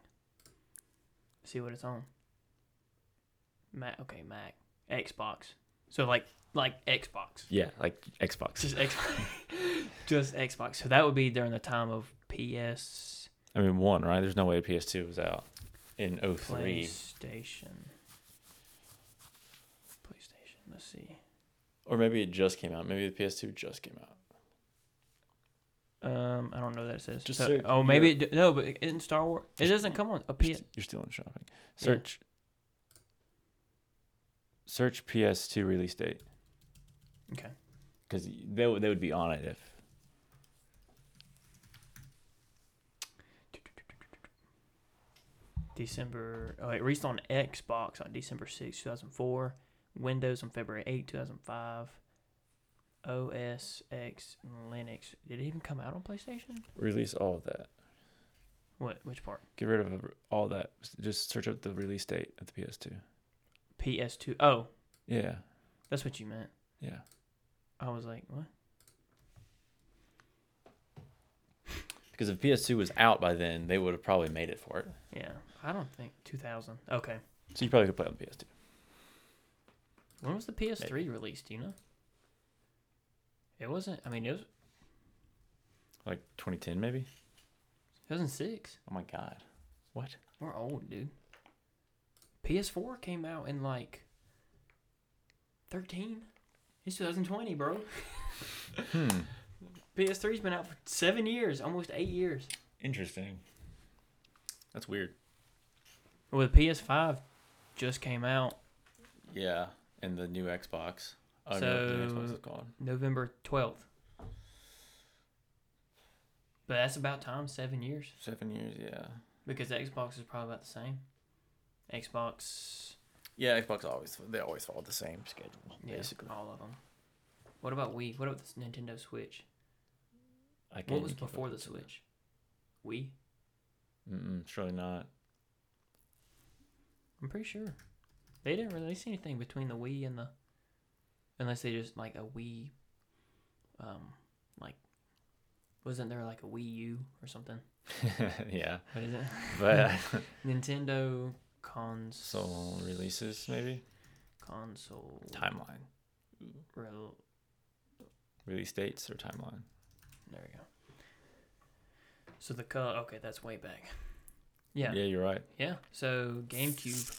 See what it's on. Mac. Okay, Mac. Xbox. So like like Xbox. Yeah, like Xbox. Just Xbox. [LAUGHS] just Xbox. So that would be during the time of PS, I mean, one right? There's no way PS2 was out in 03. PlayStation. PlayStation. Let's see. Or maybe it just came out. Maybe the PS2 just came out. Um, I don't know that it says. Just So- search- oh, maybe it, no, but it isn't Star Wars. It doesn't come on a You're, PS. you're still in shopping. Yeah. Search. Search PS2 release date Okay. because they would they would be on it if December. Oh, it released on Xbox on December 6, 2004. Windows on February 8, 2005. OS X Linux. Did it even come out on PlayStation? release all of that. What? Which part? Get rid of all that. Just search up the release date of the PS2. PS2. Oh, Yeah, that's what you meant. yeah. I was like, what? Because if PS2 was out by then, they would have probably made it for it. Yeah, I don't think 2000. Okay. So you probably could play on PS2. When was the PS3 released? Do you know? It wasn't. I mean, it was Like 2010, maybe. 2006. Oh my god. What? We're old, dude. PS4 came out in like 13. It's 2020, bro. [LAUGHS] Hmm. PS3's been out for seven years, almost eight years. Interesting. That's weird. Well, the PS5 just came out Yeah, and the new Xbox. Oh new Xbox So-. November 12th. But that's about time, seven years. Seven years, yeah. Because Xbox is probably about the same. Xbox, Yeah, Xbox always they always follow the same schedule, yeah, basically. all of them. What about Wii? What about this Nintendo Switch? I can't What was before the. Switch? Wii? Mm-mm, surely not. I'm pretty sure. They didn't release anything between the Wii and the unless they just like a Wii um like wasn't there like a Wii U or something? [LAUGHS] yeah, What is it? [LAUGHS] but [LAUGHS] Nintendo console releases maybe console timeline, rel- release dates or timeline. there we go. So the color okay, that's way back. Yeah. yeah, you're right. Yeah. So GameCube,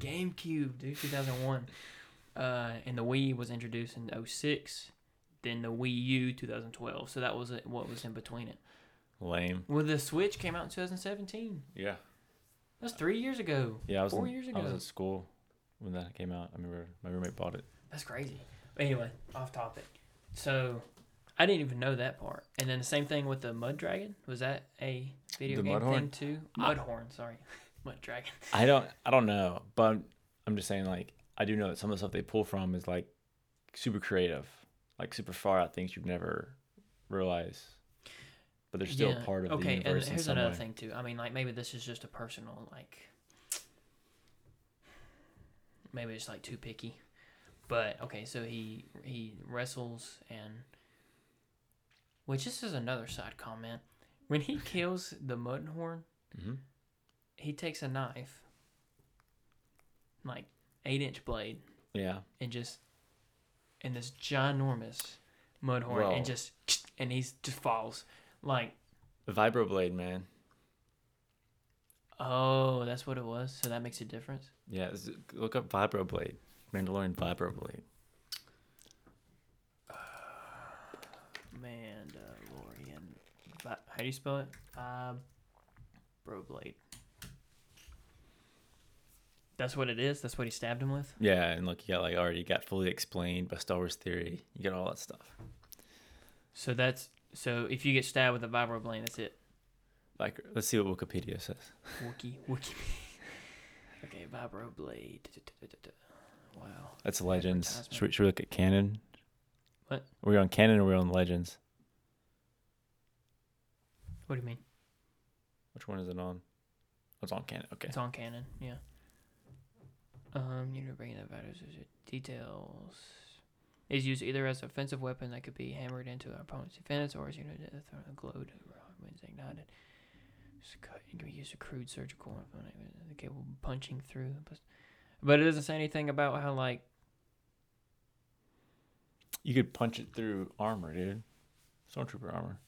GameCube, dude, 2001. Uh, and the Wii was introduced in 06. Then the Wii U 2012. So that was what was in between it. Lame. Well, the Switch came out in 2017. Yeah, That's three years ago. yeah. I was Four in, years I was at school when that came out. I remember my roommate bought it. That's crazy. Anyway, off topic. So I didn't even know that part. And then the same thing with the Mud Dragon. Was that a video The game Mudhorn? thing too? Mudhorn, sorry. [LAUGHS] Mud Dragon. I don't I don't know, but I'm just saying like I do know that some of the stuff they pull from is like super creative, like super far out things you'd never realize, but they're still Yeah, part of okay, the and universe in here's another way. thing too. I mean, like maybe this is just a personal like. Maybe it's like too picky, but okay. So he he wrestles and, which this is another side comment. When he [LAUGHS] kills the Mudhorn, hmm he takes a knife, like eight inch blade, Yeah, and just, and this ginormous Mudhorn, Well- and just and he's just falls like vibroblade man. Oh, that's what it was. So that makes a difference. Yeah, look up vibroblade, Mandalorian vibroblade. [SIGHS] Mandalorian. Vi- How do you spell it? Uh, Broblade. That's what it is. That's what he stabbed him with. Yeah, and look, you got like already got fully explained by Star Wars theory. You got all that stuff. So that's so if you get stabbed with a vibroblade, that's it. Like, let's see what Wikipedia says. Wookie, Wookie. [LAUGHS] okay, vibroblade. Wow. That's Legends. Should we, should we look at canon? What? Are we on canon or are we on Legends? What do you mean? Which one is it on? It's on canon. Okay. It's on canon, yeah. Um, you know, bringing the values details. Is used either as an offensive weapon that could be hammered into an opponent's defense, or as you know, thrown a glowed when it's ignited. It can be used a crude surgical weapon, capable of punching through. But- But it doesn't say anything about how like You could punch it through armor, dude. Stormtrooper armor.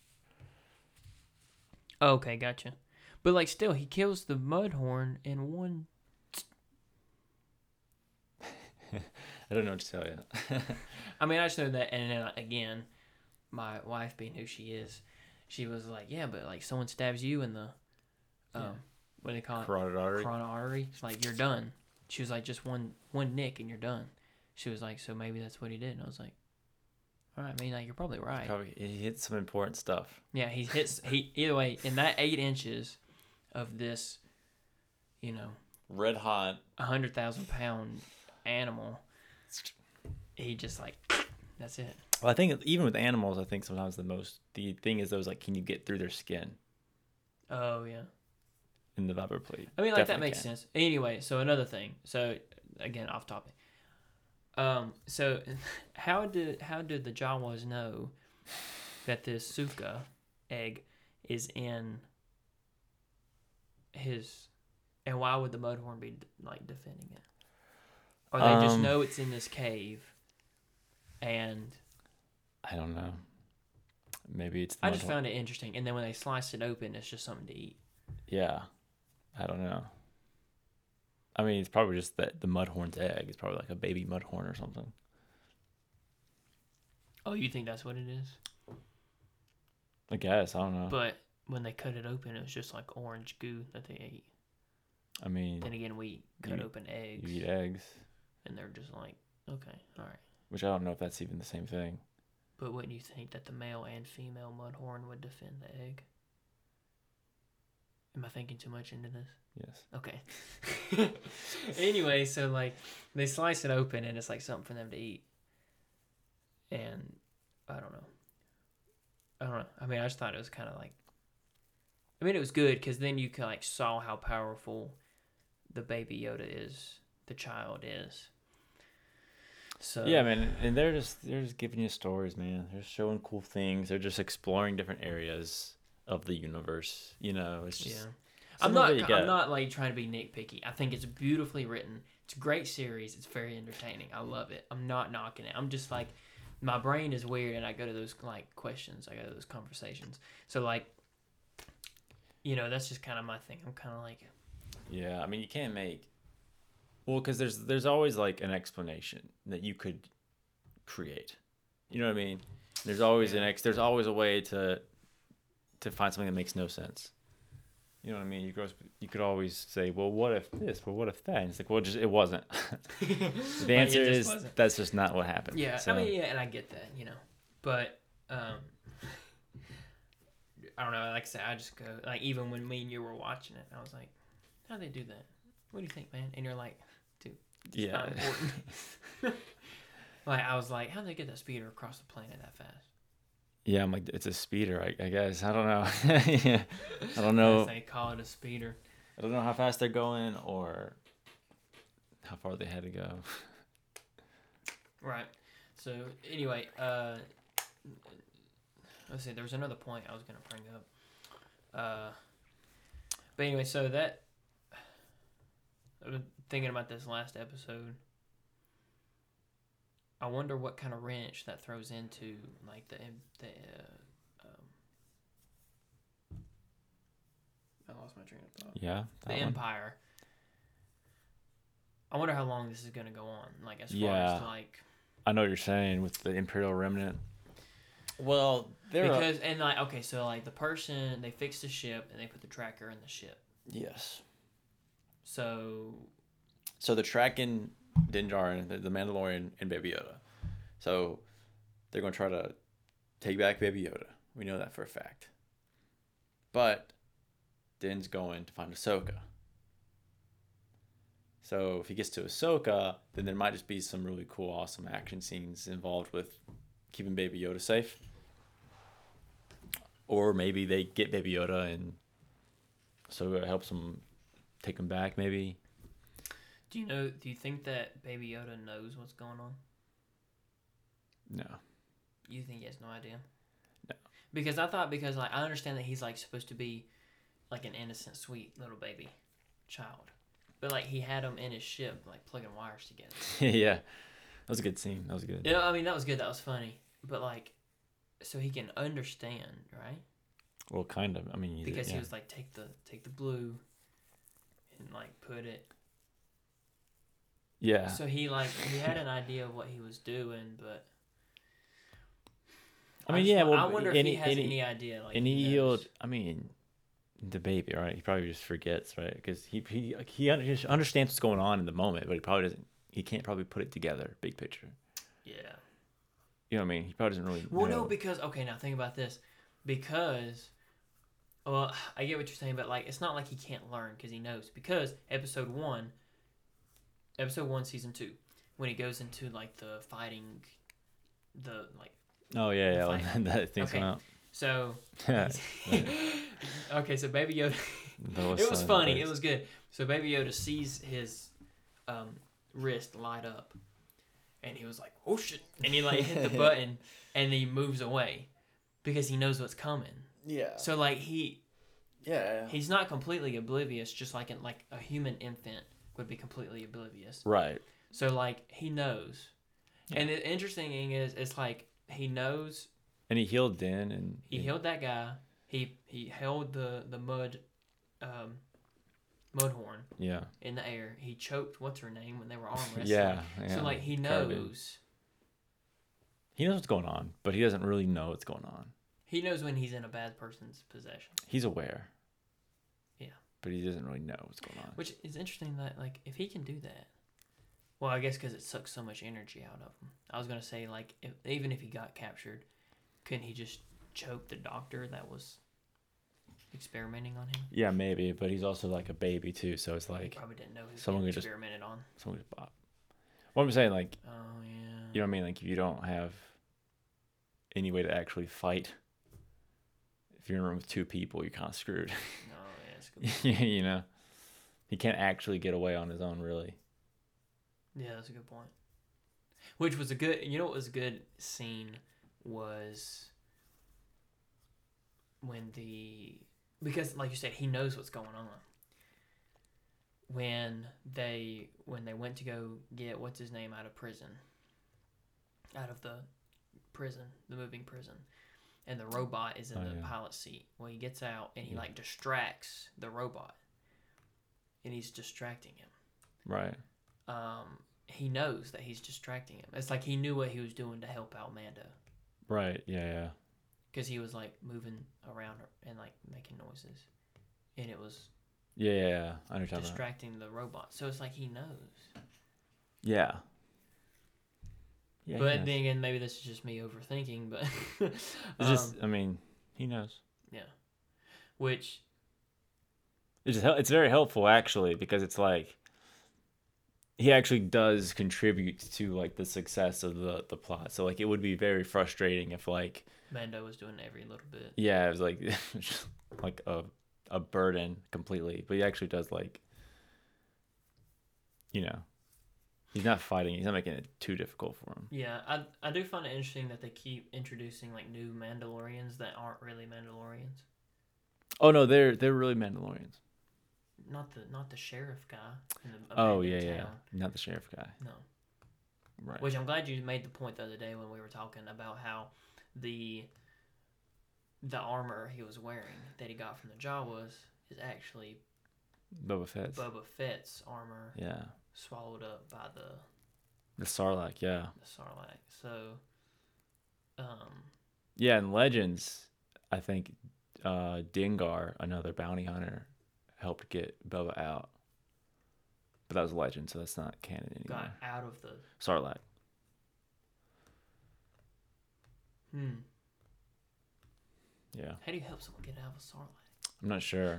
Okay, gotcha. But like, still, he kills the Mudhorn in one. [LAUGHS] I don't know what to tell you. [LAUGHS] I mean, I just know that, and then uh, again, my wife being who she is, she was like, "Yeah, but like, someone stabs you in the, um, Yeah. what do they call it, Carotid artery. carotid artery. It's like you're done." She was like, "Just one one nick and you're done." She was like, "So maybe that's what he did." And I was like, "All right, I mean, like, you're probably right." Probably he hit some important stuff. Yeah, he hits. He either way in that eight inches of this, you know, Red hot. a hundred thousand pound animal. He just like that's it. Well, I think even with animals, I think sometimes the most the thing is those like, can you get through their skin Oh yeah. in the vibroblade? I mean, like that makes can. sense. Anyway, so another thing. So again, off topic. Um. So [LAUGHS] how did how did the Jawas know that this Suka egg is in his, and why would the Mudhorn be like defending it? Or they just Um, know it's in this cave, and I don't know. Maybe it's. The I just found it interesting. And then when they slice it open, it's just something to eat. Yeah, I don't know. I mean, it's probably just that the mudhorn's egg. It's probably like a baby mudhorn or something. Oh, you think that's what it is? I guess I don't know. But when they cut it open, it was just like orange goo that they ate. I mean, Then again, we cut You- open eggs, you eat eggs, and they're just like, okay, all right. which I don't know if that's even the same thing. But wouldn't you think that the male and female mudhorn would defend the egg? Am I thinking too much into this? Yes. Okay. [LAUGHS] anyway, so like they slice it open and it's like something for them to eat. And I don't know. I don't know. I mean, I just thought it was kind of like. I mean, it was good because then you like saw how powerful the baby Yoda is, the child is. So yeah, man, and they're just they're just giving you stories, man. They're showing cool things. They're just exploring different areas of the universe. You know, it's just. Yeah. I'm not. I'm not like trying to be nitpicky. I think it's beautifully written. It's a great series. It's very entertaining. I love it. I'm not knocking it. I'm just like, my brain is weird, and I go to those like questions. I go to those conversations. So like, you know, that's just kind of my thing. I'm kind of like, Yeah, I mean, you can't make. Well, because there's there's always like an explanation that you could create. You know what I mean? There's always an ex. There's always a way to to find something that makes no sense. You know what I mean? You could always, you could always say, well, what if this? Well, what if that? And it's like, well, just it wasn't. [LAUGHS] the answer is wasn't. that's just not what happened. yeah. So, I mean, yeah, and I get that, you know, but um, I don't know. Like I said, I just go like even when me and you were watching it, I was like, how do they do that? What do you think, man? And you're like. Yeah. [LAUGHS] [LAUGHS] like I was like, how did they get that speeder across the planet that fast? yeah, I'm like, it's a speeder, I, I guess. I don't know. yeah. [LAUGHS] I don't know. They call it a speeder. I don't know how fast they're going or how far they had to go. Right. So anyway, uh, let's see. There was another point I was gonna bring up. Uh, but anyway, so that was thinking about this last episode. I wonder what kind of wrench that throws into like the the. Uh, um, I lost my train of thought. Yeah. the one. Empire. I wonder how long this is gonna go on. Like as far as like I know what you're saying with the Imperial Remnant. Well, they're a- because and like okay, so like the person they fixed the ship and they put the tracker in the ship. yes. So So they're tracking Din Djarin, the, the Mandalorian, and Baby Yoda. So they're going to try to take back Baby Yoda. We know that for a fact. But Din's going to find Ahsoka. So if he gets to Ahsoka, then there might just be some really cool, awesome action scenes involved with keeping Baby Yoda safe. Or maybe they get Baby Yoda and Ahsoka helps him take him back maybe. Do you know? Do you think that Baby Yoda knows what's going on? No. You think he has no idea? No. Because I thought because like I understand that he's like supposed to be like an innocent, sweet little baby child, but like he had him in his ship like plugging wires together. [LAUGHS] yeah. That was a good scene. That was good. You know, I mean that was good. That was funny. But like, so he can understand, right? Well, kind of. I mean, Because he yeah. was like, take the take the blue, and like put it. Yeah. So he like he had an idea of what he was doing, but. I mean, just yeah, well, I wonder if he he- has he- any idea. Like, and he knows. healed. I mean, the baby, right? He probably just forgets, right? Because he he he he understands what's going on in the moment, but he probably doesn't. He can't probably put it together, big picture. Yeah. You know what I mean? He probably doesn't really. Well, know. no, because okay, now think about this. Because, well, I get what you're saying, but like, it's not like he can't learn because he knows. Because episode one, episode one, season two, when he goes into like the fighting, the like, oh yeah, yeah, Fine. when [LAUGHS] that thing's Okay. going out. so. [LAUGHS] Yeah, [LAUGHS] okay, so Baby Yoda. that it was so funny. nice. It was good. So Baby Yoda sees his um, wrist light up, and he was like, "Oh shit!" And he like hit the button, and he moves away because he knows what's coming. Yeah. So like he Yeah. he's not completely oblivious, just like in, like a human infant would be completely oblivious. Right. So like he knows, Yeah. and the interesting thing is, it's like he knows And he healed Din, and he healed that guy. He he held the the mud, um, mud horn Yeah. in the air. He choked what's her name when they were arm [LAUGHS] wrestling. Yeah. yeah. So like he Carbon. knows He knows what's going on, but he doesn't really know what's going on. he knows when he's in a bad person's possession. He's aware. But he doesn't really know what's going on. Which is interesting that like if he can do that, well I guess because it sucks so much energy out of him. I was gonna say like if, even if he got captured, couldn't he just choke the doctor that was experimenting on him? Yeah, maybe, but he's also like a baby too, so it's he like probably didn't know who someone could just- experimented on. someone just pop. What I'm saying, like, Oh yeah. you know what I mean? Like, if you don't have any way to actually fight, if you're in a room with two people, you're kind of screwed. No, yeah, it's good. [LAUGHS] [LAUGHS] you know, he can't actually get away on his own, really. Yeah, that's a good point. Which was a good, you know, what was a good scene was when the because, like you said, he knows what's going on. When they when they went to go get what's his name out of prison, out of the prison, the moving prison, and the robot is in Oh, the yeah. pilot seat. Well, he gets out and he Yeah. like distracts the robot, and he's distracting him Right. um, he knows that he's distracting him. It's like he knew what he was doing to help out Mando Right. Yeah. Yeah. because he was like moving around and like making noises, and it was Yeah. Yeah. yeah. I know what you're talking about. distracting the robot. So it's like he knows. Yeah. Yeah. but then again, maybe this is just me overthinking. But [LAUGHS] um, just, I mean, he knows. Yeah, which It's just, it's very helpful actually because it's like he actually does contribute to like the success of the the plot. So like it would be very frustrating if like Mando was doing every little bit. yeah, it was like [LAUGHS] like a a burden completely. But he actually does like you know he's not fighting. He's not making it too difficult for him. Yeah, I I do find it interesting that they keep introducing like new Mandalorians that aren't really Mandalorians. Oh no, they're they're really Mandalorians. Not the not the sheriff guy. In the Oh yeah, abandoned yeah, not the sheriff guy. No. Right. Which I'm glad you made the point the other day when we were talking about how the the armor he was wearing that he got from the Jawas is actually Boba Fett's Boba Fett's armor Yeah. Swallowed up by the The Sarlacc. Yeah. the Sarlacc. So, um, Yeah, in Legends, I think uh, Dengar, another bounty hunter, helped get Boba out. But that was a Legend, so that's not canon anymore. got out of the Sarlacc. hmm. Yeah, How do you help someone get out of a Sarlacc? I'm not sure.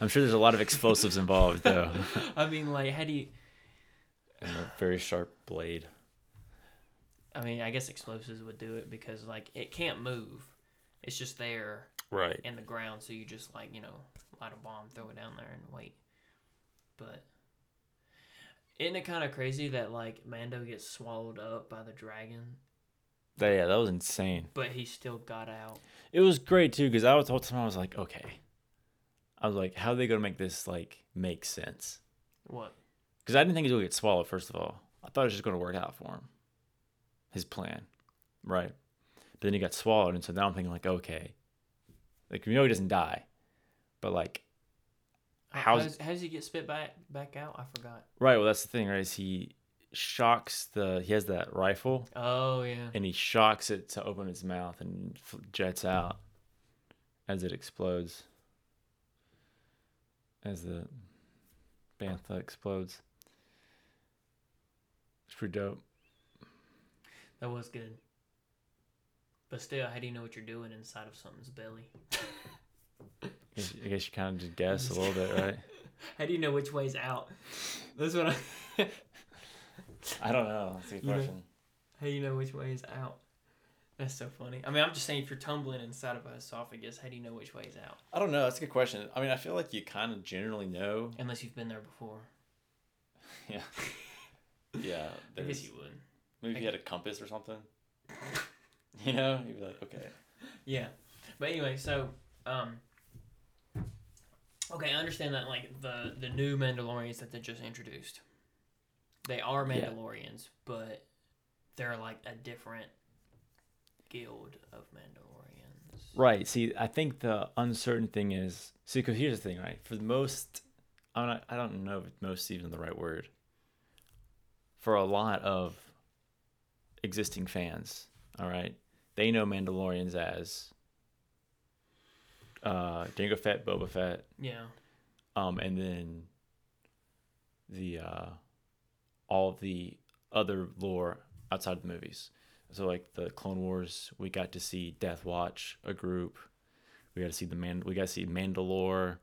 I'm sure there's a lot of explosives involved, though, [LAUGHS] I mean, like, how do you? and a very sharp blade. I mean, I guess explosives would do it because like it can't move. It's just there Right. in the ground, so you just like you know light a bomb, throw it down there, and wait. But isn't it kind of crazy that like Mando gets swallowed up by the dragon, That, yeah, that was insane. but he still got out? It was great too because I was the whole time I was like, okay. I was like, how are they gonna make this like make sense? What? Because I didn't think he was gonna get swallowed. First of all, I thought it was just gonna work out for him. His plan, right? But then he got swallowed, and so now I'm thinking like, okay, like we know he doesn't die, but like, How How's- does, how does he get spit back back out? I forgot. right? Well, that's the thing, right? Is he shocks the he has that rifle Oh yeah. and he shocks it to open its mouth and jets out as it explodes. As the bantha explodes. It's pretty dope. That was good. But still, how do you know what you're doing inside of something's belly? I [LAUGHS] guess, I guess you kind of just guess a little bit, right? [LAUGHS] How do you know which way's out? That's what I. I don't know. That's a good You know- question. How do you know which way is out? That's so funny. I mean, I'm just saying, if you're tumbling inside of an esophagus, how do you know which way is out? I don't know. That's a good question. I mean, I feel like you kind of generally know. Unless you've been there before. [LAUGHS] Yeah. [LAUGHS] Yeah. I guess you would. Maybe if you had a compass or something. [LAUGHS] You know, you'd be like, okay. Yeah. But anyway, so um Okay, I understand that like the the new Mandalorians that they just introduced. They are Yeah. Mandalorians, but they're like a different guild of Mandalorians. Right. See, I think the uncertain thing is see, because here's the thing, right? For the most, I'm not, I don't know if most is even the right word. For a lot of existing fans, all right, they know Mandalorians as uh, Jango Fett, Boba Fett, Yeah. um, and then the uh, all the other lore outside the movies. So like the Clone Wars, we got to see Death Watch, a group. We got to see the man. We got to see Mandalore.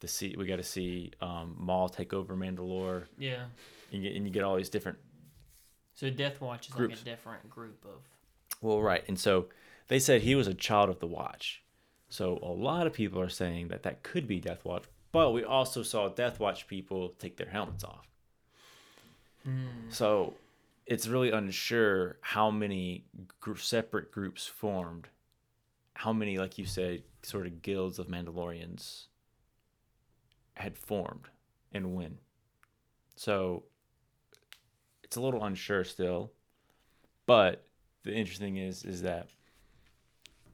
The see we got to see um, Maul take over Mandalore. Yeah. And you, get, and you get all these different. So Death Watch is Groups. like a different group of Well, right, and so they said he was a child of the Watch. So a lot of people are saying that that could be Death Watch, but we also saw Death Watch people take their helmets off. Hmm. So it's really unsure how many gr- separate groups formed, how many, like you said, sort of guilds of Mandalorians had formed and when. So it's a little unsure still. But the interesting is is that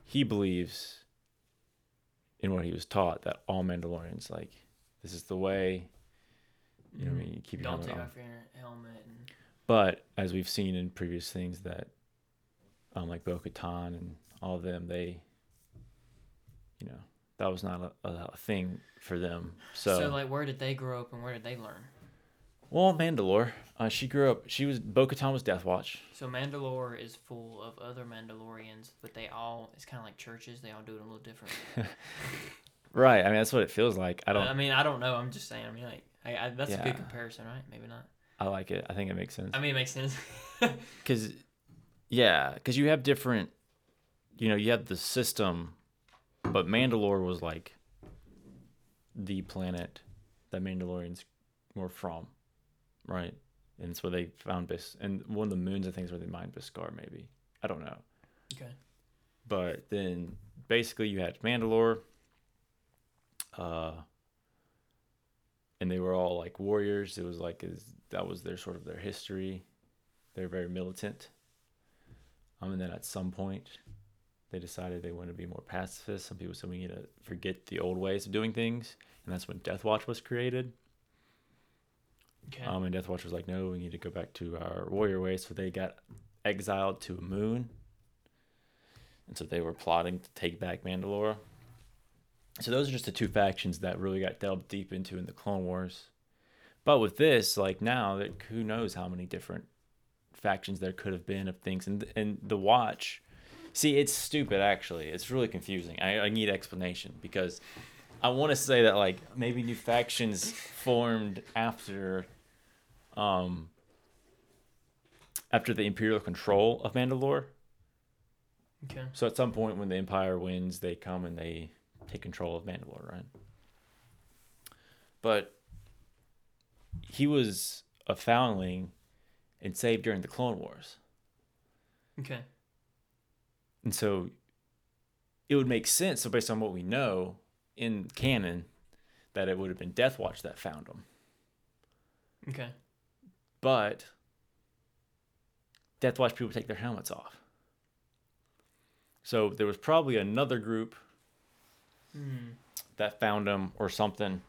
he believes in what he was taught that all Mandalorians like this is the way. You know, what I mean, you keep your Don't helmet take on. off your helmet and But as we've seen in previous things, that um, like Bo Katan and all of them, they, you know, that was not a, a, thing for them. So, so like where did they grow up and where did they learn? well, Mandalore, uh, she grew up. She was Bo Katan was Death Watch. So Mandalore is full of other Mandalorians, but they all it's kind of like churches. They all do it a little different. [LAUGHS] Right. I mean, that's what it feels like. I don't. I mean, I don't know. I'm just saying. I mean, like, I, I, that's a good comparison, right? Maybe not. I like it. I think it makes sense. I mean, it makes sense. [LAUGHS] Because, yeah, because you have different, you know, you have the system, but Mandalore was like the planet that Mandalorians were from, right? And it's where they found Bis, and one of the moons I think is where they mined Beskar, maybe. I don't know, okay. but then basically you had Mandalore, uh, and they were all like warriors. It was like is that was their sort of their history. They're very militant. Um, and then at some point, they decided they wanted to be more pacifist. Some people said we need to forget the old ways of doing things, and that's when Death Watch was created. Okay. Um, and Death Watch was like, no, we need to go back to our warrior ways. So they got exiled to a moon. And so they were plotting to take back Mandalore. So those are just the two factions that really got delved deep into in the Clone Wars. But with this, like now, that who knows how many different factions there could have been of things. And and the Watch, see, it's stupid actually. It's really confusing. I, I need explanation because I want to say that like maybe new factions formed after, um, after the Imperial control of Mandalore. okay. So at some point when the Empire wins, they come and they take control of Mandalore, right? but he was a foundling and saved during the Clone Wars. Okay. And so it would make sense, so based on what we know in canon, that it would have been Death Watch that found him. Okay. But Death Watch people take their helmets off. So there was probably another group Hmm. that found them or something.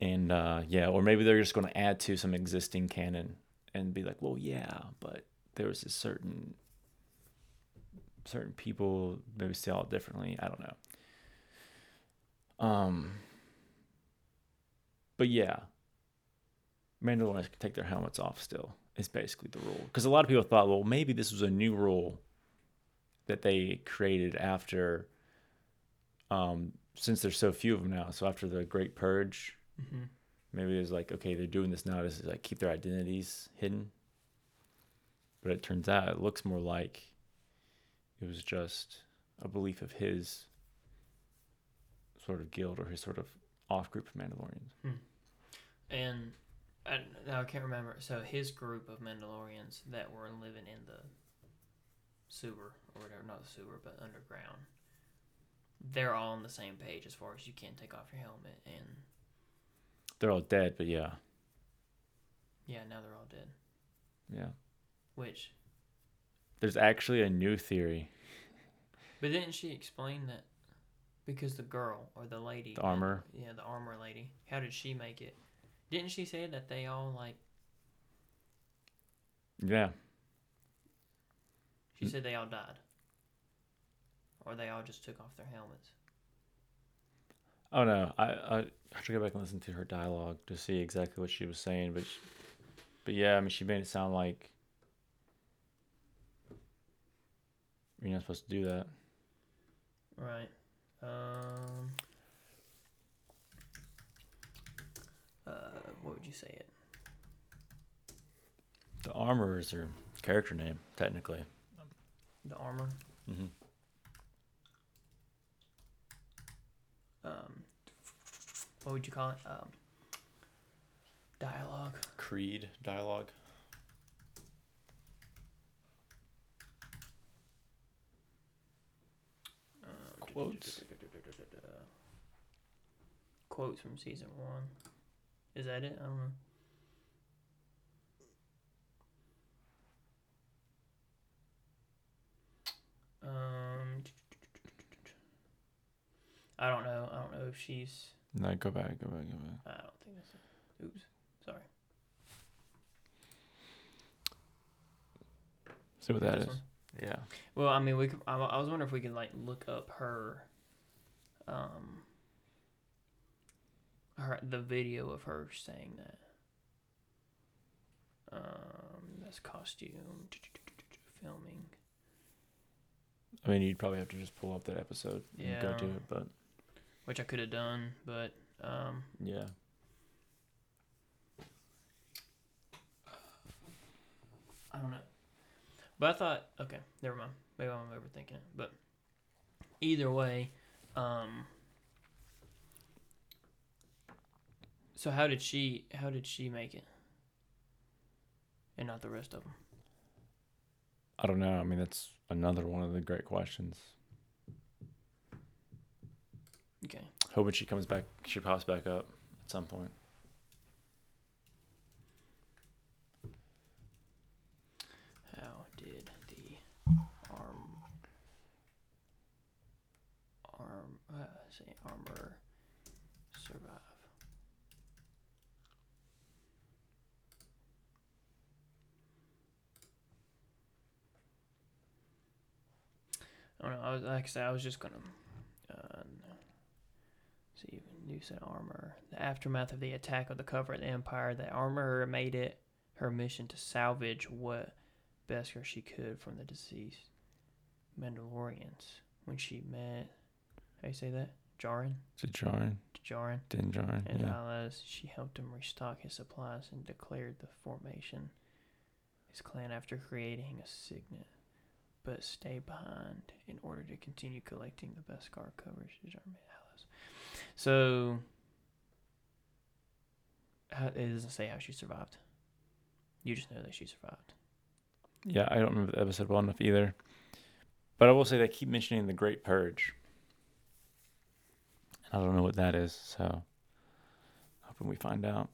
And uh, yeah, or maybe they're just going to add to some existing canon and be like, well, yeah, but there was a certain certain people maybe saw it differently. I don't know. Um, but yeah, Mandalorians can take their helmets off still. Is basically the rule because a lot of people thought, well, maybe this was a new rule that they created after um since there's so few of them now so after the great purge Mm-hmm. maybe it's like okay they're doing this now to like keep their identities hidden but it turns out it looks more like it was just a belief of his sort of guild or his sort of off group of mandalorians And I, now I can't remember. So his group of Mandalorians that were living in the sewer or whatever, not the sewer, but underground. They're all on the same page as far as you can't take off your helmet, and they're all dead but yeah yeah, now they're all dead. yeah Which, there's actually a new theory but didn't she explain that? Because the girl or the lady, the armor yeah, the armor lady. How did she make it? Didn't she say that they all like? yeah She said they all died, or they all just took off their helmets. Oh no, I I have to go back and listen to her dialogue to see exactly what she was saying, but she, but yeah, I mean she made it sound like you're not supposed to do that. Right. Um. Uh, what would you say it? The armor is her character name, technically. The armor. hmm Um. What would you call it? Um. Dialogue. Creed dialogue. Uh, Quotes. Quotes from season one. Is that it? I don't know. Um, I don't know. I don't know if she's. No, go back, go back, go back. I don't think that's it. Oops. Sorry. See what that This is. one? Yeah. Well, I mean, we could. I, I was wondering if we could like look up her, um, her the video of her saying that. Um, that's costume filming. I mean, you'd probably have to just pull up that episode and go to it, but which I could have done, but um, yeah. I don't know. But I thought, okay, never mind. Maybe I'm overthinking it. But either way, um, so how did she? How did she make it? And not the rest of them. I don't know. I mean, that's another one of the great questions. Okay. Hoping she comes back, she pops back up at some point. How did the arm arm uh, say armor I don't know. I was like I said, I was just gonna uh, see. You said armor. The aftermath of the attack of the cover of the Empire. The armorer made it her mission to salvage what Beskar she could from the deceased Mandalorians when she met. How you say that? Jarin? Is it Jarn? Jarin Din Jarn? and Yeah. allies. She helped him restock his supplies and declared the formation his clan after creating a signet, but stay behind in order to continue collecting the Beskar coverage to Jarmin allies. So it doesn't say how she survived. You just know that she survived. Yeah, I don't remember the episode well enough either. But I will say they keep mentioning the Great Purge. I don't know what that is, so hoping we find out.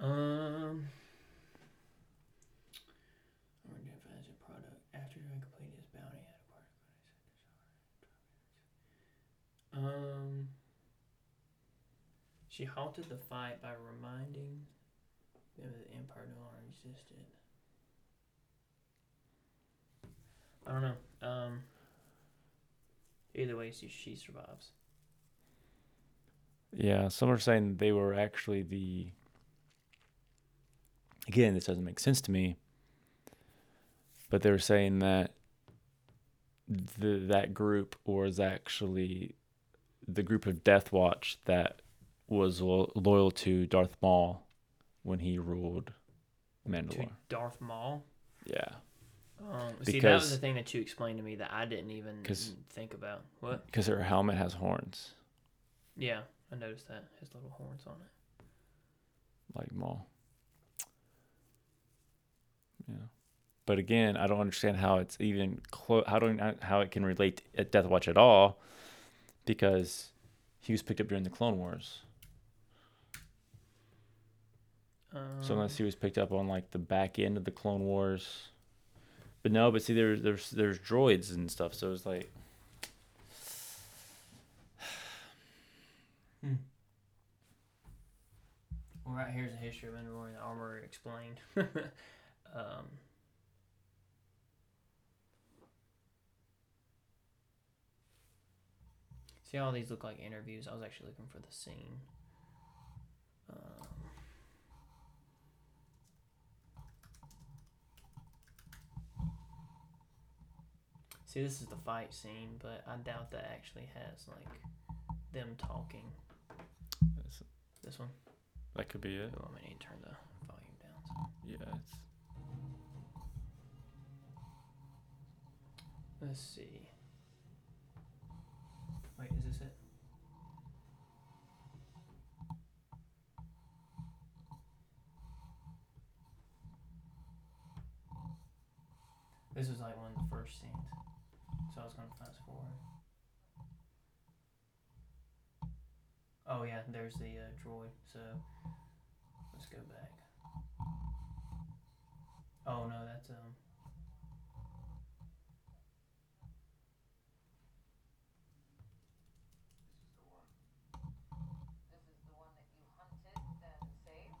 Um. Identifies a product after doing completing his bounty at a party. Um. She halted the fight by reminding them that the Empire no longer existed. I don't know. Um. Either way, she, she survives. Yeah, some are saying they were actually the. Again, this doesn't make sense to me. But they were saying that the that group was actually the group of Death Watch that was lo- loyal to Darth Maul when he ruled To Mandalore. Darth Maul. Yeah, Um, see, that was the thing that you explained to me that I didn't even think about. What? because her helmet has horns Yeah, I noticed that. His little horns on it. like Maul. Yeah, but again, I don't understand how it's even close. How do how it can relate to Death Watch at all, because he was picked up during the Clone Wars. Um, So unless he was picked up on like the back end of the Clone Wars, but no, but see, there's there's there's droids and stuff, so it's like Well, right here's a history of Mandalorian the armor explained. [LAUGHS] um, see, all these look like interviews. I was actually looking for the scene. Um, see, this is the fight scene, but I doubt that actually has like them talking. This one. that could be it. Oh, I need to turn the volume down. So. Yeah, it's Let's see. Wait, is this it? This was like one of the first scenes. So I was gonna fast forward. Oh yeah, there's the uh, droid. So let's go back. Oh no, that's um. This is the one that you hunted and saved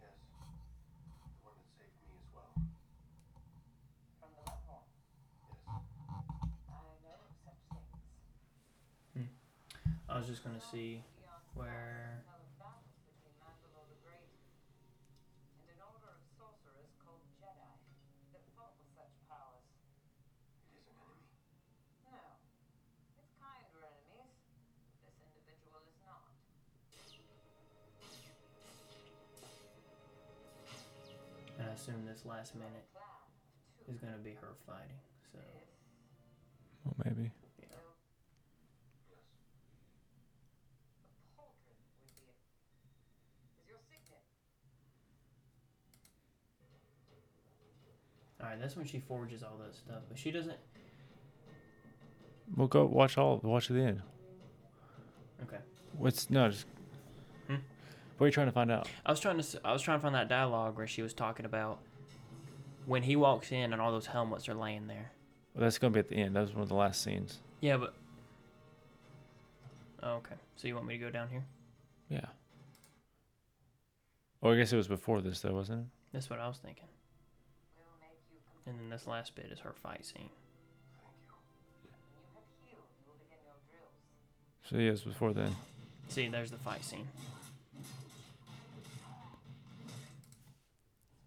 Yes. The one that saved me as well. from the Mudhorn. Yes. I know of such things. I was just gonna see Beyond where. tell of battles between Mandalore the Great and an order of sorcerers called Jedi that fought with such powers. It is an enemy. No, its kind were enemies. This individual And I assume this last minute is gonna be her fighting. So well, maybe. yeah. Yes. the pauldron would be it. Is your signet. All right, that's when she forges all that stuff, but she doesn't. We'll go watch all watch the end. Okay. What's no? Just, Hmm? What are you trying to find out? I was trying to. I was trying to find that dialogue where she was talking about when he walks in and all those helmets are laying there. Well, that's gonna be at the end. That was one of the last scenes. Yeah, but. Oh, okay. So you want me to go down here? Yeah. Well, I guess it was before this, though, wasn't it? That's what I was thinking. We'll make you complete. And then this last bit is her fight scene. Thank you. When you have healed, you will begin your drills. So yeah, was before then. See, there's the fight scene.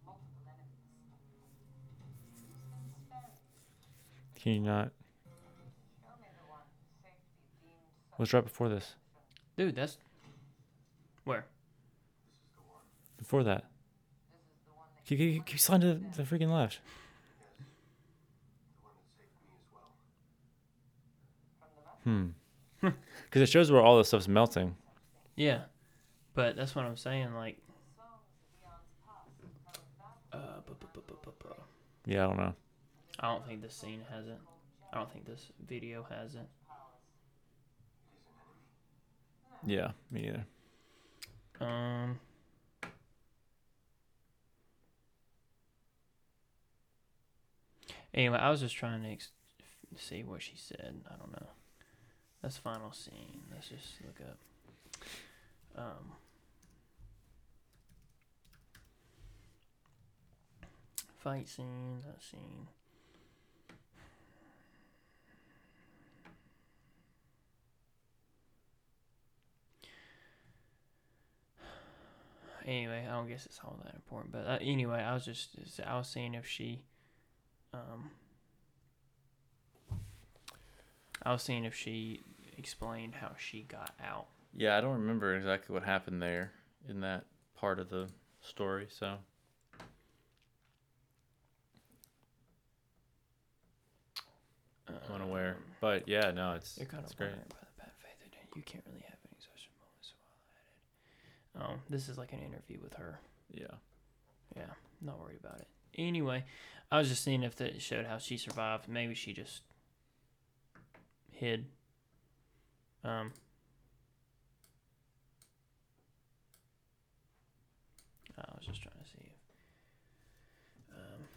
Multiple enemies. Use them sparingly. Can you not? Show me the one safety deemed What's right before this? Dude, that's. Where? Before that. This is that Keep, keep, keep sliding to the, the freaking left. Hmm. Because it shows where all this stuff's melting. Yeah, but that's what I'm saying. Like, uh, bu- bu- bu- bu- bu- bu- Yeah, I don't know. I don't think this scene has it. I don't think this video has it. Yeah, me either. Um. Anyway, I was just trying to ex- see what she said. I don't know. That's final scene. Let's just look up. Um. Fight scene. That scene. anyway, I don't guess it's all that important. But uh, anyway, I was just I was seeing if she, um, I was seeing if she explained how she got out. Yeah, I don't remember exactly what happened there in that part of the story. So I'm unaware. Um, But yeah, no, it's You're kind it's of great. by the bad faith you can't really have any such moments while at it. Um, this is like an interview with her. Yeah. Yeah, not worried about it. Anyway, I was just seeing if it showed how she survived. Maybe she just hid. Um. I was just trying to see if. Um,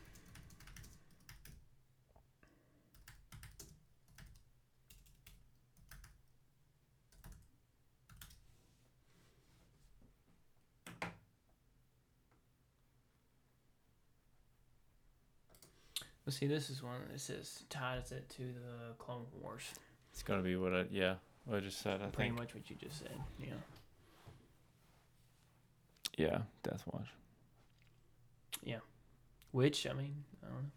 Well, see, this is one that says ties it to the Clone Wars. It's gonna be what I yeah what I just said. I Pretty think. much what you just said. Yeah. Yeah, Death Watch. Yeah. Which I mean, I don't know.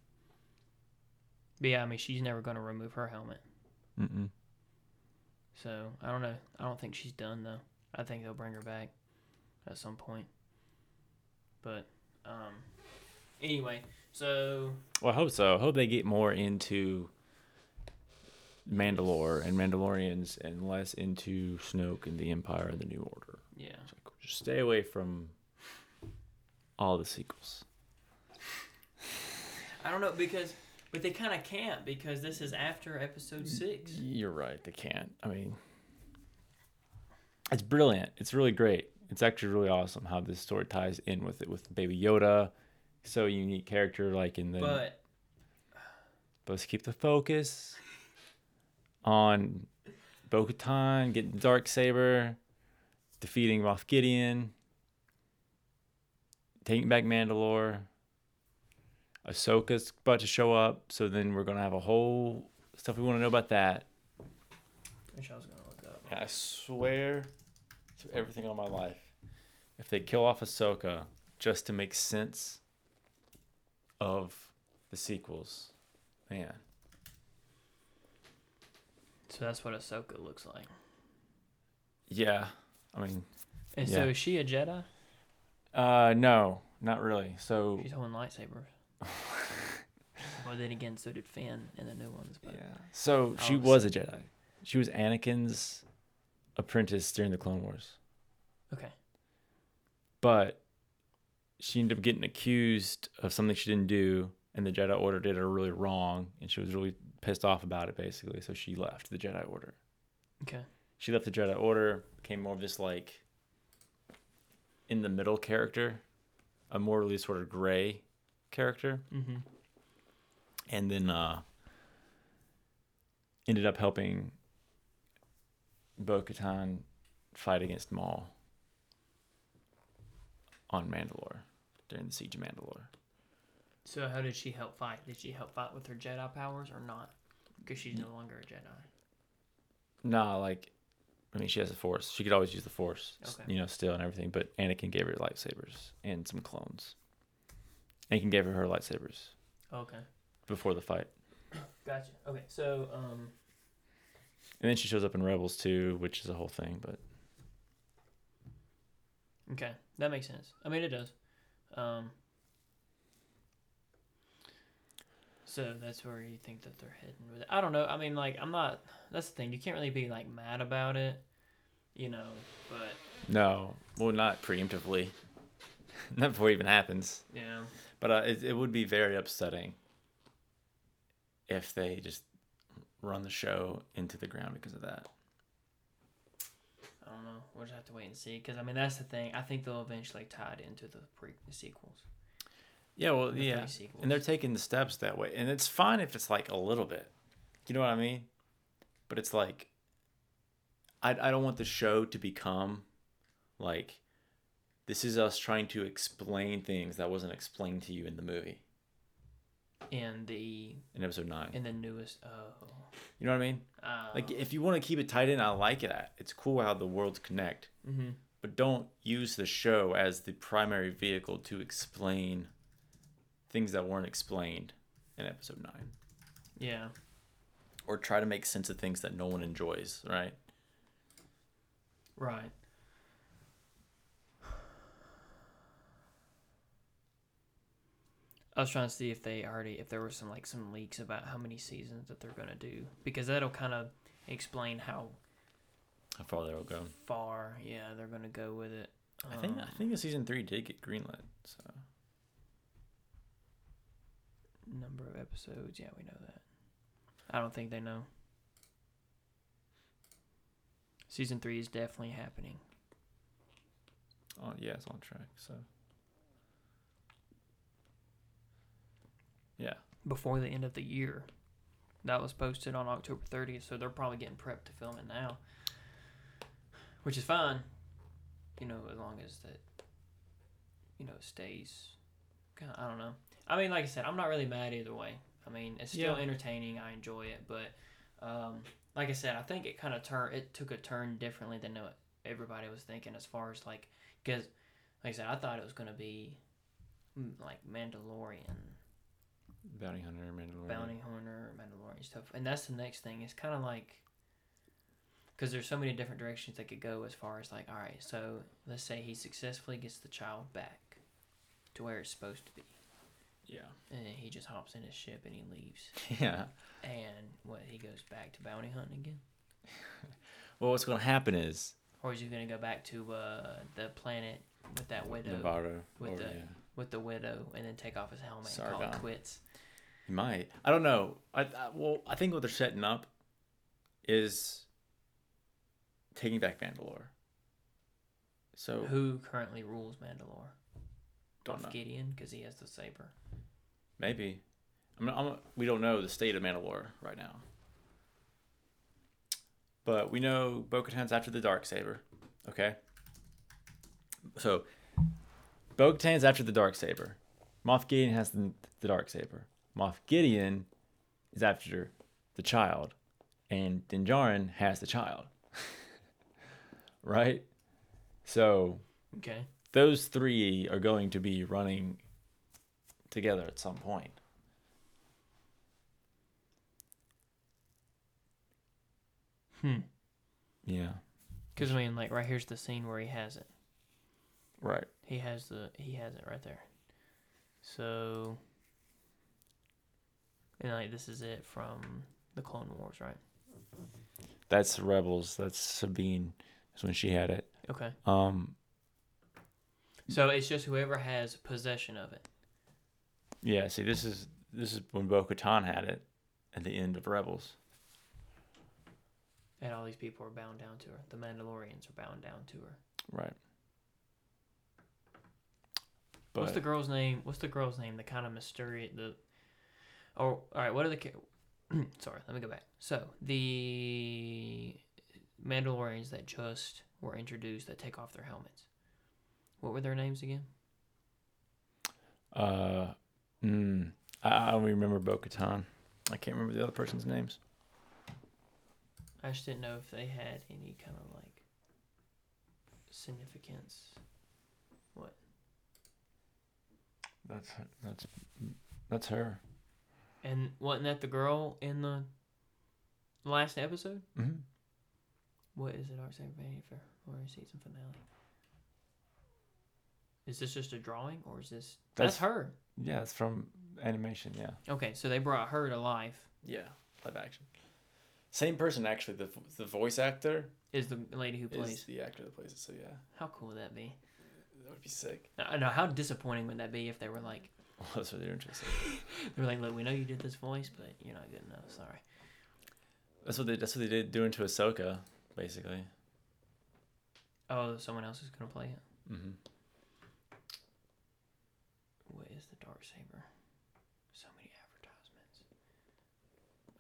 But yeah, I mean, she's never gonna remove her helmet. Mm-mm. So I don't know. I don't think she's done though. I think they'll bring her back at some point. But um, anyway, so Well, I hope so. I hope they get more into Mandalore and Mandalorians and less into Snoke and the Empire and the New Order. yeah, It's like, just stay away from all the sequels. I don't know because, but they kind of can't because this is after Episode Six. You're right. They can't. I mean, it's brilliant. It's really great. It's actually really awesome how this story ties in with it with Baby Yoda. So unique character, like in the. But But let's keep the focus on Bo Katan getting the Dark Saber, defeating Moff Gideon, taking back Mandalore. Ahsoka's about to show up, so then we're gonna have a whole stuff we want to know about that. which I was gonna look up. I swear to everything on my life, if they kill off Ahsoka just to make sense of the sequels, man, So that's what Ahsoka looks like. yeah. I mean, And Yeah. so is she a Jedi? uh, no, not really. So She's holding lightsabers. [LAUGHS] well, then again, so did Finn in the new ones. But yeah, so she was a Jedi. She was Anakin's apprentice during the Clone Wars, okay, but she ended up getting accused of something she didn't do, and the Jedi Order did her really wrong, and she was really pissed off about it, basically. So she left the Jedi Order. okay, she left the Jedi Order, became more of this like in the middle character, a morally sort of gray character, mm-hmm. and then uh, ended up helping Bo Katan fight against Maul on Mandalore during the siege of Mandalore. So how did she help fight? Did she help fight with her Jedi powers or not? Because she's no longer a Jedi. Nah, like, I mean, she has the Force. She could always use the Force, Okay. you know, still and everything. But Anakin gave her lightsabers and some clones. Anakin gave her her lightsabers Okay, before the fight. [COUGHS] gotcha. Okay, so um, And then she shows up in Rebels too, which is a whole thing. But okay, that makes sense. I mean, it does. Um, So that's where you think that they're heading with it. I don't know. I mean, like, I'm not. That's the thing. You can't really be like mad about it, you know. But No, well, not preemptively. [LAUGHS] not before it even happens. yeah, But uh, it, it would be very upsetting if they just run the show into the ground because of that. I don't know. We'll just have to wait and see. Because I mean, that's the thing. I think they'll eventually tie it into the pre the sequels. Yeah, well, yeah, and they're taking the steps that way, and it's fine if it's like a little bit. You know what I mean? But it's like, I I don't want the show to become like this is us trying to explain things that wasn't explained to you in the movie in the in episode nine. in the newest. Oh, You know what I mean? uh, Like if you want to keep it tight in, I like it. It's cool how the worlds connect, hmm but don't use the show as the primary vehicle to explain things that weren't explained in episode nine, yeah, or try to make sense of things that no one enjoys. Right? right. I was trying to see if they already if there were some like some leaks about how many seasons that they're gonna do because that'll kind of explain how How far they'll go. far yeah they're gonna go with it. I think I Um, think the season three did get greenlit. So number of episodes. Yeah, we know that. I don't think they know. Season three is definitely happening. oh yeah, it's on track. So yeah, before the end of the year. That was posted on October 30th, so they're probably getting prepped to film it now, which is fine. You know, as long as that, you know, stays. Kind of, I don't know. I mean, like I said, I'm not really mad either way. I mean, it's still Yeah. entertaining. I enjoy it, but um, like I said, I think it kind of turned. it took a turn differently than what everybody was thinking as far as like because, like I said, I thought it was gonna be mm, like Mandalorian bounty hunter, Mandalorian. bounty hunter, Mandalorian stuff, and that's the next thing. It's kind of like because there's so many different directions they could go as far as like, all right, so let's say he successfully gets the child back to where it's supposed to be, Yeah. and he just hops in his ship and he leaves, [LAUGHS] Yeah. and what he goes back to bounty hunting again, [LAUGHS] Well, what's going to happen is or is he gonna go back to uh, the planet with that widow, Navarro. with or, the- yeah. with the widow, and then take off his helmet and call it quits? He might. I don't know. I, I well, I think what they're setting up is taking back Mandalore. So Who currently rules Mandalore? Don't Moff know. Gideon, because he has the saber. Maybe. I mean, I'm, we don't know the state of Mandalore right now. But we know Bo Katan's after the dark saber. Okay. So Bo Katan's after the dark saber. Moff Gideon has the, the dark saber. Moff Gideon is after the child. And Din Djarin has the child. [LAUGHS] right? So Okay. Those three are going to be running together at some point. Hmm. Yeah. Because I mean, like right here's the scene where he has it. Right. He has the he has it right there. So, and like this is it from the Clone Wars, right? That's Rebels. That's Sabine. That's when she had it. Okay. Um. So it's just whoever has possession of it. Yeah. See, this is this is when Bo Katan had it at the end of Rebels. And all these people are bound down to her. The Mandalorians are bound down to her. Right. What's the girl's name? What's the girl's name? The kind of mysterious. The. Oh, all right. What are the? [CLEARS THROAT] Sorry, let me go back. So the Mandalorians that just were introduced that take off their helmets. What were their names again? uh, mm, I, I only remember Bo Katan. I can't remember the other person's names. I just didn't know if they had any kind of like significance. What? That's that's that's her. And wasn't that the girl in the last episode? Mm-hmm. What is it? Our second Vanity Fair or season finale? Is this just a drawing or is this that's, That's- her? Yeah, it's from animation. Yeah. Okay, so they brought her to life. Yeah, live action. Same person actually. The the voice actor Is the lady who plays? the actor that plays it. So yeah, How cool would that be? that would be sick. I know how disappointing would that be if they were like, [LAUGHS] Well, that's really interesting. [LAUGHS] they were like, look, we know you did this voice, but you're not good enough. Sorry. That's what they. That's what they did doing to Ahsoka, basically. Oh, someone else is gonna play it. Mm-hmm. What is the dark saber? So many advertisements.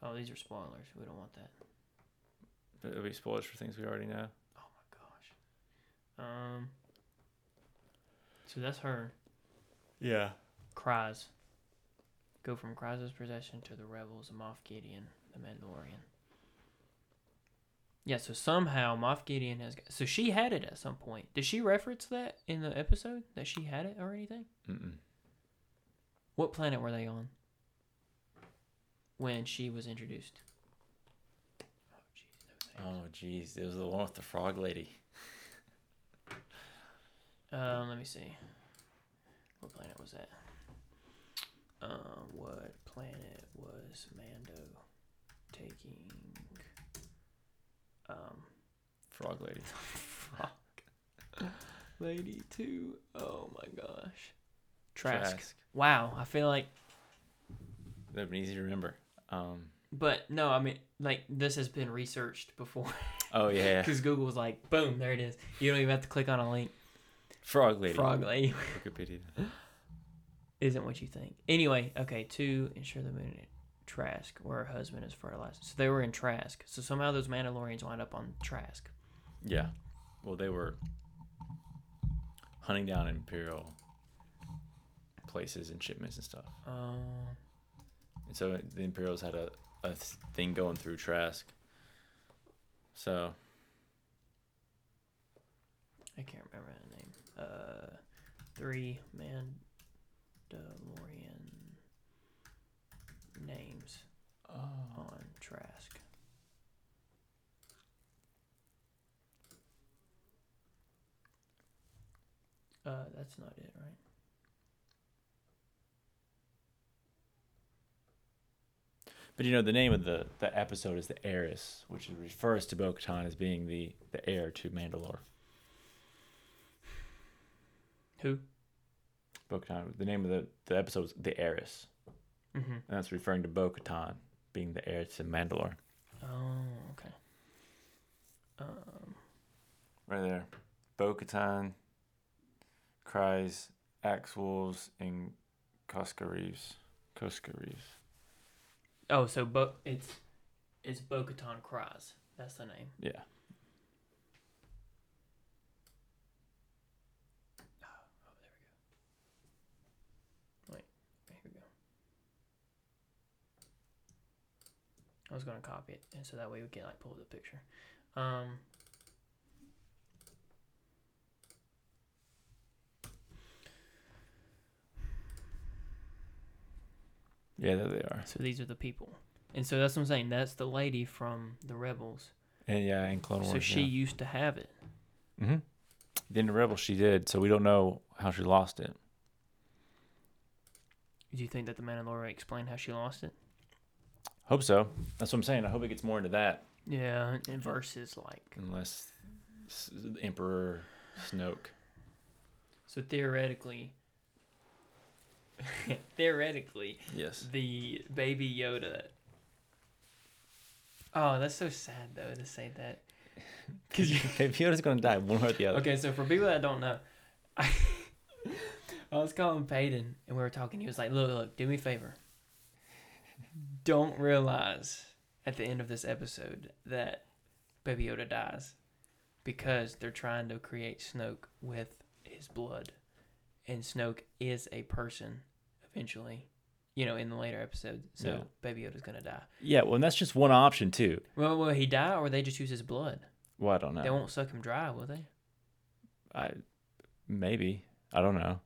Oh, these are spoilers. We don't want that. It'll be spoilers for things we already know. Oh my gosh. Um. So that's her. Yeah. Kryze. Go from Kryze' possession to the rebels of Moff Gideon, the Mandalorian. Yeah, so somehow Moff Gideon has. Got, so she had it at some point. Did she reference that in the episode that she had it or anything? Mm-mm. What planet were they on? When she was introduced. Oh jeez. Oh, it was the one with the frog lady. Um, let me see. What planet was that? Um, what planet was Mando taking? Um, Frog lady. [LAUGHS] frog lady two. Oh my gosh. Trask. Trask. Wow, I feel like, That'd be easy to remember. Um. but no, I mean, like this has been researched before Oh yeah. because [LAUGHS] Google was like, boom, there it is. You don't even have to click on a link. Frog lady. Frog lady. Wikipedia. [LAUGHS] isn't what you think. Anyway, okay, To ensure the moon Trask, where her husband is fertilized. So they were in Trask. So somehow those Mandalorians wind up on Trask. Yeah. Well, they were hunting down imperial places and shipments and stuff. Um, And so the Imperials had a, a thing going through Trask. So I can't remember the name. Uh, three Mandalorian names on Trask. Uh, that's not it, right? But you know, the name of the, the episode is The Heiress, which refers to Bo Katan as being the, the heir to Mandalore. Who? Bo Katan, the name of the, the episode is The Heiress. Mm-hmm. And that's referring to Bo Katan being the heir to Mandalore. Oh, okay. Um, Right there. Bo Katan, Kryze, Axe Woves, and Koska Reeves. Koska Reeves. Oh, so Bo- it's it's Bo-Katan Kryze. That's the name. Yeah. Oh, there we go. Wait, here we go. I was gonna copy it, and so that way we can like pull the picture. Um. Yeah, there they are. So these are the people, and so that's what I'm saying. That's the lady from the rebels. And yeah, in Clone Wars. so she used to have it. Mm-hmm. In the Rebels, she did, so we don't know how she lost it. Do you think that the Mandalorian explained how she lost it? Hope so. That's what I'm saying. I hope it gets more into that, Yeah, and versus like unless Emperor Snoke. so theoretically. [LAUGHS] theoretically, Yes. the baby Yoda. Oh, that's so sad though to say that. [LAUGHS] Cause baby Yoda's gonna die, one way or the other. okay, so for people that don't know, I, [LAUGHS] I was calling Peyton and we were talking. He was like, "Look, look, do me a favor. Don't realize at the end of this episode that Baby Yoda dies because they're trying to create Snoke with his blood, and Snoke is a person eventually." You know, in the later episodes, so Yeah. Baby Yoda's gonna die. Yeah, well, and that's just one option too. Well, will he die, or they just use his blood? Well, I don't know. They won't suck him dry, will they? I maybe I don't know.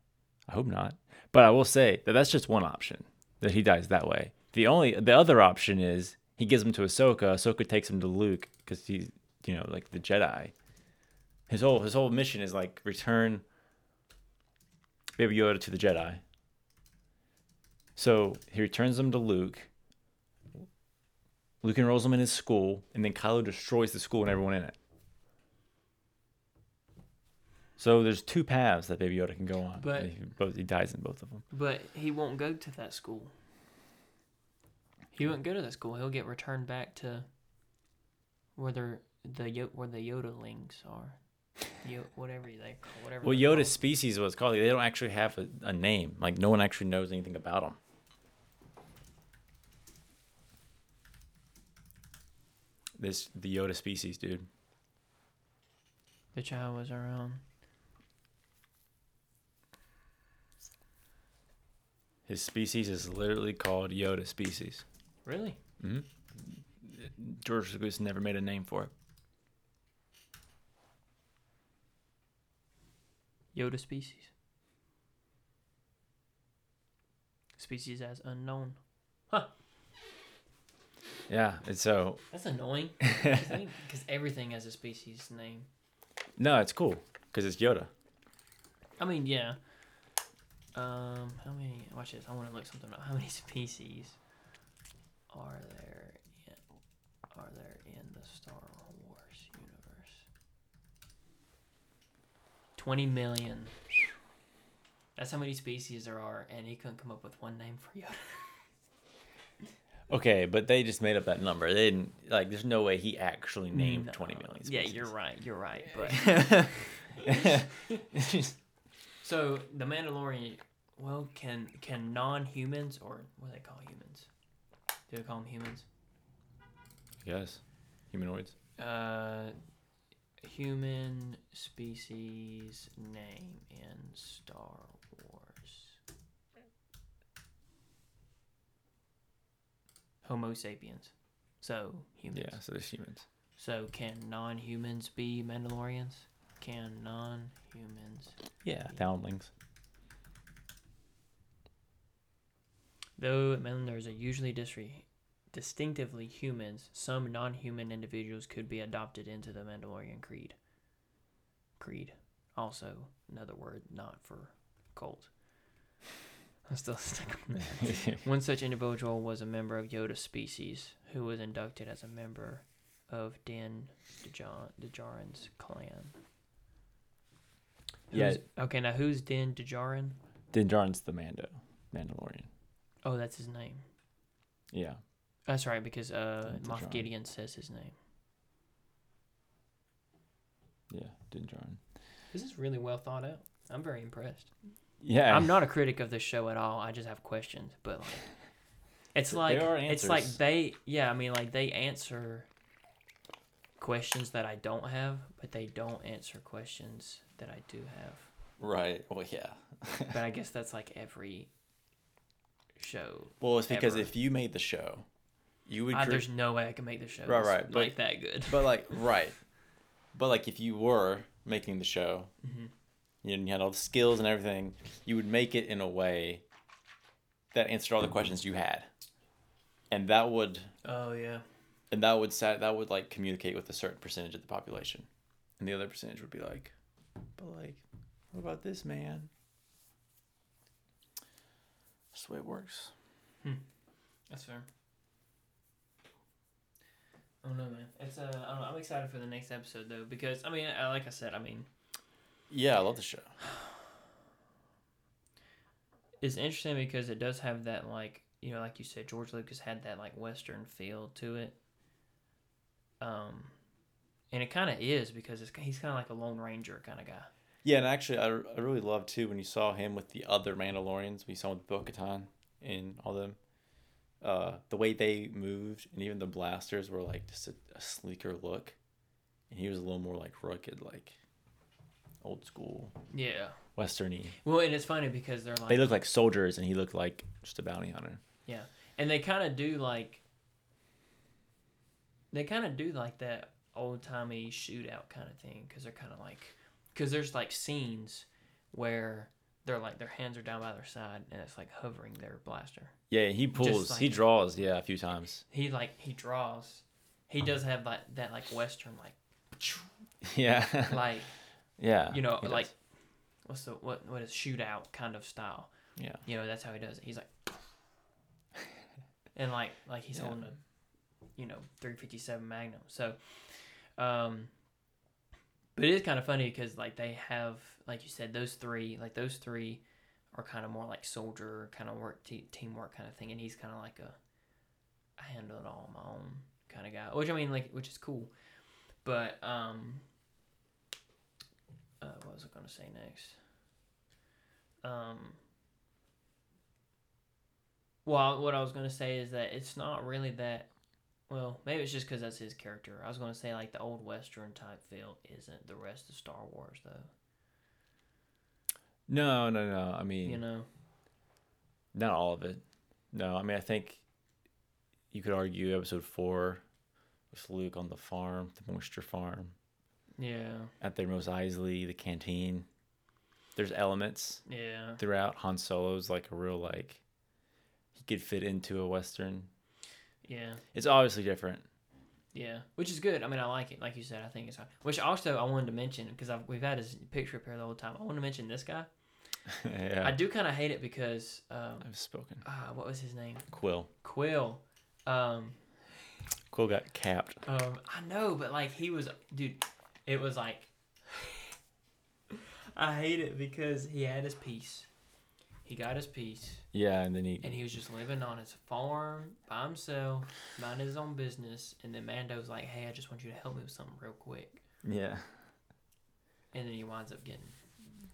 I hope not. But I will say that that's just one option that he dies that way. The only the other option is he gives him to Ahsoka. Ahsoka takes him to Luke because he's you know like the Jedi. His whole his whole mission is like return Baby Yoda to the Jedi. So he returns them to Luke. Luke enrolls them in his school, and then Kylo destroys the school and everyone in it. So there's two paths that Baby Yoda can go on. But- he, both, he dies in both of them. But he won't go to that school. He won't go to that school. He'll get returned back to where the Yo- where the Yodelings are. Yo, whatever they call whatever. Well, they're called. species was called. They don't actually have a, a name. Like no one actually knows anything about them. This the Yoda species, dude. The child was around. His species is literally called Yoda species. Really? hmm George Lucas never made a name for it. Yoda species. Species as unknown. Yeah, and so That's annoying. [LAUGHS] Because everything has a species name. no, it's cool because it's Yoda. I mean, yeah. Um, how many? Watch this. I want to look something up. How many [LAUGHS] species are there? In, are there in the Star Wars universe? Twenty million. That's how many species there are, and he couldn't come up with one name for Yoda. [LAUGHS] Okay, but they just made up that number. They didn't like. There's no way he actually named No. 20 million. Yeah, you're right. You're right. But [LAUGHS] so the Mandalorian, well, can can non-humans or what do they call humans? Do they call them humans? yes, humanoids. Uh, human species name in Star Wars. Homo sapiens. So humans. Yeah, so there's humans. So can non-humans be Mandalorians? Can non-humans? Yeah, foundlings. Though Mandalorians are usually disre- distinctively humans, some non-human individuals could be adopted into the Mandalorian creed. Creed, also another word not for cult. I'm still [LAUGHS] stuck on that. [LAUGHS] One such individual was a member of Yoda species who was inducted as a member of Din Djarin, Djarin's clan. Yeah. Okay, now who's Din Djarin? Din Djarin's the Mando, Mandalorian. Oh, that's his name. Yeah. That's right, because uh, Moff Gideon says his name. Yeah, Djarin. This is really well thought out. I'm very impressed. Yeah. I'm not a critic of this show at all. I just have questions, but like, it's There like it's like they yeah. I mean, like they answer questions that I don't have, but they don't answer questions that I do have. Right. Well, yeah. [LAUGHS] But I guess that's like every show. Well, it's because Ever. if you made the show, you would. Cre- there's no way I can make the show Right, right, but- like that good. but like, [LAUGHS] right. But like, if you were making the show, Mhm. You, know, you had all the skills and everything, you would make it in a way that answered all the questions you had, and that would Oh yeah. and that would sat that would like communicate with a certain percentage of the population, and the other percentage would be like, but like, what about this man? That's the way it works. That's fair. I don't know, man. It's uh, I don't know, I'm excited for the next episode though because I mean, I, like I said, I mean, Yeah, I love the show. it's interesting because it does have that like you know, like you said, George Lucas had that like Western feel to it. Um, and it kind of is because it's he's kind of like a Lone Ranger kind of guy. Yeah, and actually, I, I really loved too when you saw him with the other Mandalorians. We saw him with Bo Katan and all them. Uh, the way they moved and even the blasters were like just a, a sleeker look, and he was a little more like rugged, like old school, Yeah. westerny. Well, and it's funny because they're like They look like soldiers, and he looked like just a bounty hunter. Yeah, and they kind of do like. They kind of do like that old timey shootout kind of thing because they're kind of like, because there's like scenes where they're like their hands are down by their side and it's like hovering their blaster. Yeah, he pulls, he draws, yeah, a few times. He like he draws, he does have like that like western like [LAUGHS] Yeah, [LAUGHS] like yeah. you know he does. like what's the what what is shootout kind of style. Yeah. You know, that's how he does it. He's like, and like like he's Yeah. holding a, you know, 357 Magnum. So, um, but it is kind of funny because like they have, like you said, those three, like those three, are kind of more like soldier kind of work, te- teamwork kind of thing, and he's kind of like a, I handle it all on my own kind of guy. Which I mean, like, which is cool, but um. Uh, what was I gonna say next? Um, well, what I was gonna say is that it's not really that. Well, maybe it's just because that's his character. I was gonna say like the old western type feel isn't the rest of Star Wars though. No, no, no. I mean, You know? not all of it. No, I mean, I think you could argue episode four with Luke on the farm, the moisture farm, Yeah, at their Mos Eisley, the canteen. There's elements yeah, throughout. Han Solo's like a real like he could fit into a western. yeah, It's obviously different. yeah. Which is good. I mean, I like it. Like you said, I think it's. Which also I wanted to mention because we've had his picture up here the whole time. I want to mention this guy. [LAUGHS] yeah, I do kind of hate it because um, I've spoken. ah, what was his name? Kuiil. Kuiil. Um, Kuiil got capped. Um, I know, but like he was, dude. It was like I hate it because he had his piece. He got his piece, Yeah, and then he and he was just living on his farm by himself, minding his own business. And then Mando's like, "Hey, I just want you to help me with something real quick." yeah And then he winds up getting,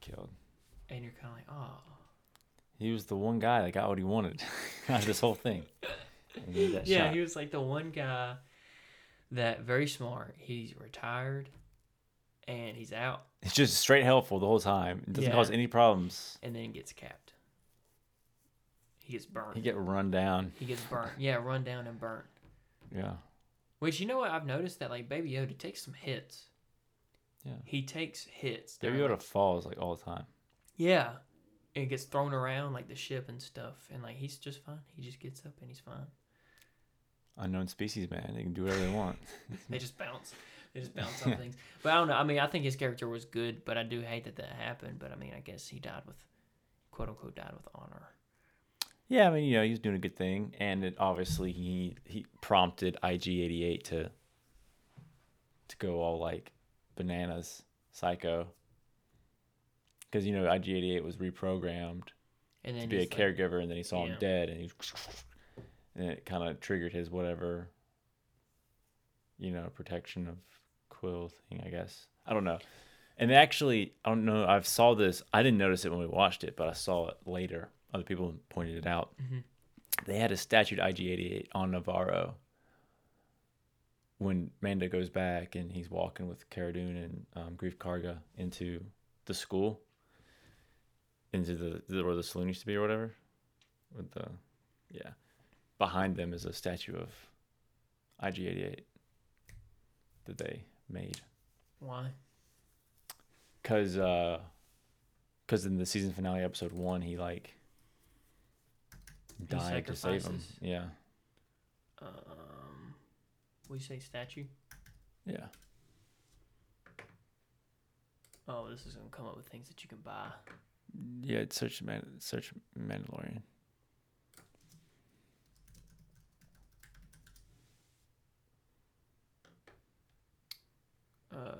killed. and you're kind of like, "Oh, He was the one guy that got what he wanted [LAUGHS] out of this whole thing. He yeah." shot. He was like the one guy that very smart. He's retired, and he's out, It's just straight helpful the whole time. It doesn't Yeah. cause any problems. and then gets capped. He gets burnt. He get run down. He gets burnt. Yeah, run down and burnt. Yeah. Which you know what I've noticed that like Baby Yoda takes some hits. Yeah. He takes hits. Baby Yoda like- falls like all the time. yeah. And gets thrown around like the ship and stuff, and like he's just fine. He just gets up and he's fine. Unknown species, man. They can do whatever they want. [LAUGHS] They just bounce. They [LAUGHS] just bounce on things. But I don't know. I mean, I think his character was good, but I do hate that that happened. But I mean, I guess he died with, quote unquote, died with honor. Yeah, I mean, you know, he was doing a good thing, and it obviously he he prompted IG88 to to go all like bananas, psycho. Because you know IG88 was reprogrammed And then to be a like- caregiver, and then he saw Yeah. him dead, and he and it kind of triggered his whatever, you know, protection of Kuiil thing. I guess I don't know. And actually, I don't know. I saw this. I didn't notice it when we watched it, but I saw it later. Other people pointed it out. Mhm. They had a statue to IG88 on Nevarro. When Mando goes back and he's walking with Cara Dune and um, Greef Karga into the school, into the, the where the saloon used to be or whatever, with the yeah, behind them is a statue of IG88 that they made Why? because uh because in the season finale episode one he like died to save him sacrifices. yeah Um, we say, statue? yeah Oh, this is gonna come up with things that you can buy. yeah it's search man search mandalorian Uh,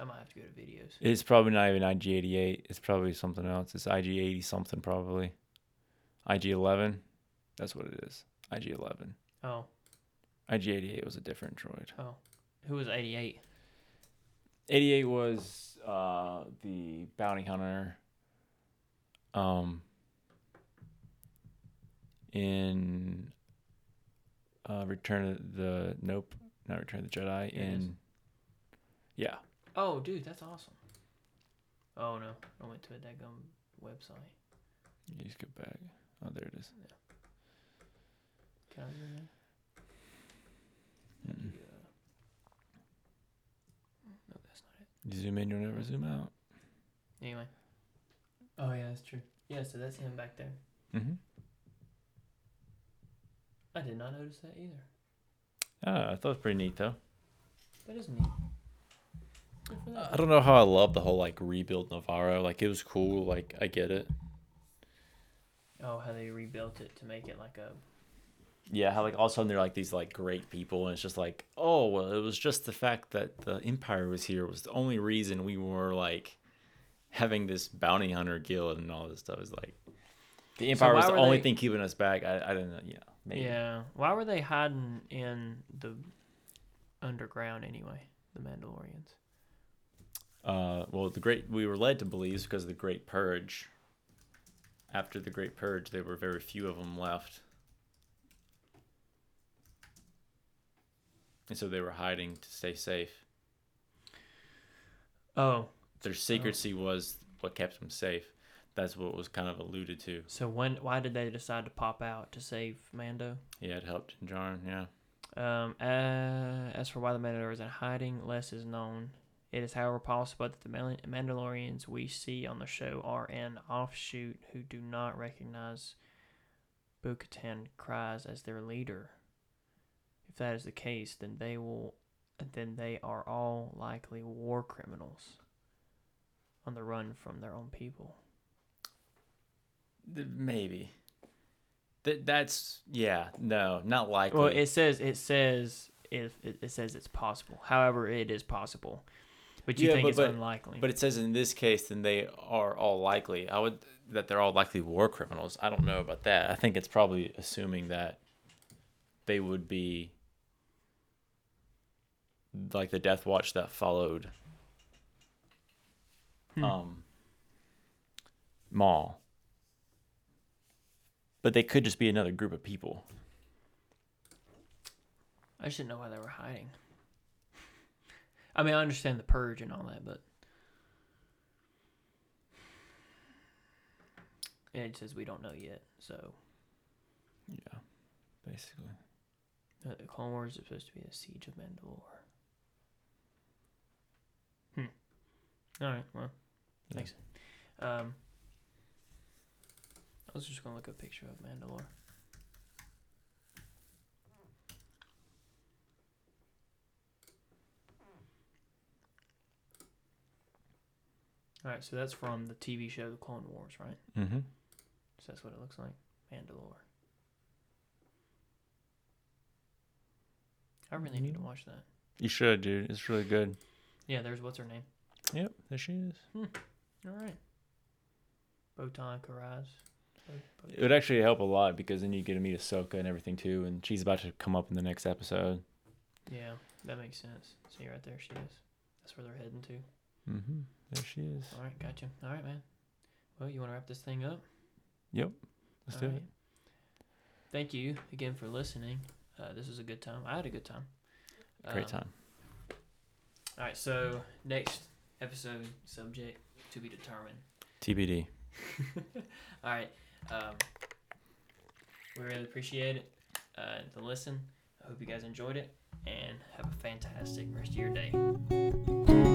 I might have to go to videos. it's probably not even ig88 it's probably something else. It's ig80 something probably. Ig11 that's what it is. Ig11 Oh, ig88 was a different droid. Oh, who was eighty eight? 88 was uh the bounty hunter um in uh return of the nope not return of the jedi It is. in yeah Oh, dude, that's awesome. Oh no, I went to a daggum website. you just go back oh there it is Yeah. Can I zoom in? Mm-mm. Yeah. No, that's not it. you zoom in you'll never zoom out Anyway. Oh yeah, that's true. Yeah, so that's him back there. mm-hmm. I did not notice that either. Oh, i thought it was pretty neat though That is neat. Good for that. I don't know how I love the whole like rebuild Nevarro. Like it was cool. Like I get it. Oh, how they rebuilt it to make it like a. Yeah, how like all of a sudden they're like these like great people, and it's just like, oh well, it was just the fact that the Empire was here was the only reason we were like having this bounty hunter guild and all this stuff. Is like the Empire was the only they- thing keeping us back. I I don't know. Yeah, maybe. Yeah. Why were they hiding in the underground anyway? The Mandalorians. Uh, well, the great we were led to believe because of the Great Purge. After the Great Purge, there were very few of them left, and so they were hiding to stay safe. Oh, Their secrecy was what kept them safe. That's what was kind of alluded to. so when? Why did they decide to pop out to save Mando? Yeah, it helped Jarn. Yeah. Um, uh, as for why the Mandalorians are in hiding, less is known. It is, however, possible that the Mandalorians we see on the show are an offshoot who do not recognize Bo-Katan Kryze as their leader. If that is the case, then they will, then they are all likely war criminals on the run from their own people. Maybe. That that's yeah no not likely. Well, it says it says if it, it says it's possible. However, it is possible, but you Yeah, think but- it's but- unlikely. But it says in this case, then they are all likely. I would that they're all likely war criminals. I don't know about that. I think it's probably assuming that they would be like the Death Watch that followed Hmm. um Maul. But they could just be another group of people. I just didn't know why they were hiding. I mean, I understand the purge and all that, but and it says we don't know yet. So Yeah, basically. uh, the Clone Wars is supposed to be the siege of Mandalore. Hmm. All right. Well, Yeah. thanks. Um, I was just gonna look at a picture of Mandalore. All right, so that's from the TV show The Clone Wars, right? Mm-hmm. So that's what it looks like. Mandalore. I really need to watch that. You should, dude. It's really good. Yeah, there's what's her name. Yep, there she is. All right. Botan Karaz. It would actually help a lot because then you get to meet Ahsoka and everything too, and she's about to come up in the next episode. Yeah, that makes sense. See right there, she is. That's where they're heading to. Mm-hmm. There she is. All right, gotcha. All right, man. Well, you want to wrap this thing up? Yep. Let's All do right. it. Thank you again for listening. Uh, this was a good time. I had a good time. Great Um, time. All right, so next episode subject to be determined. TBD. [LAUGHS] All right. Um, we really appreciate it. Uh, the listen. I hope you guys enjoyed it and have a fantastic rest of your day.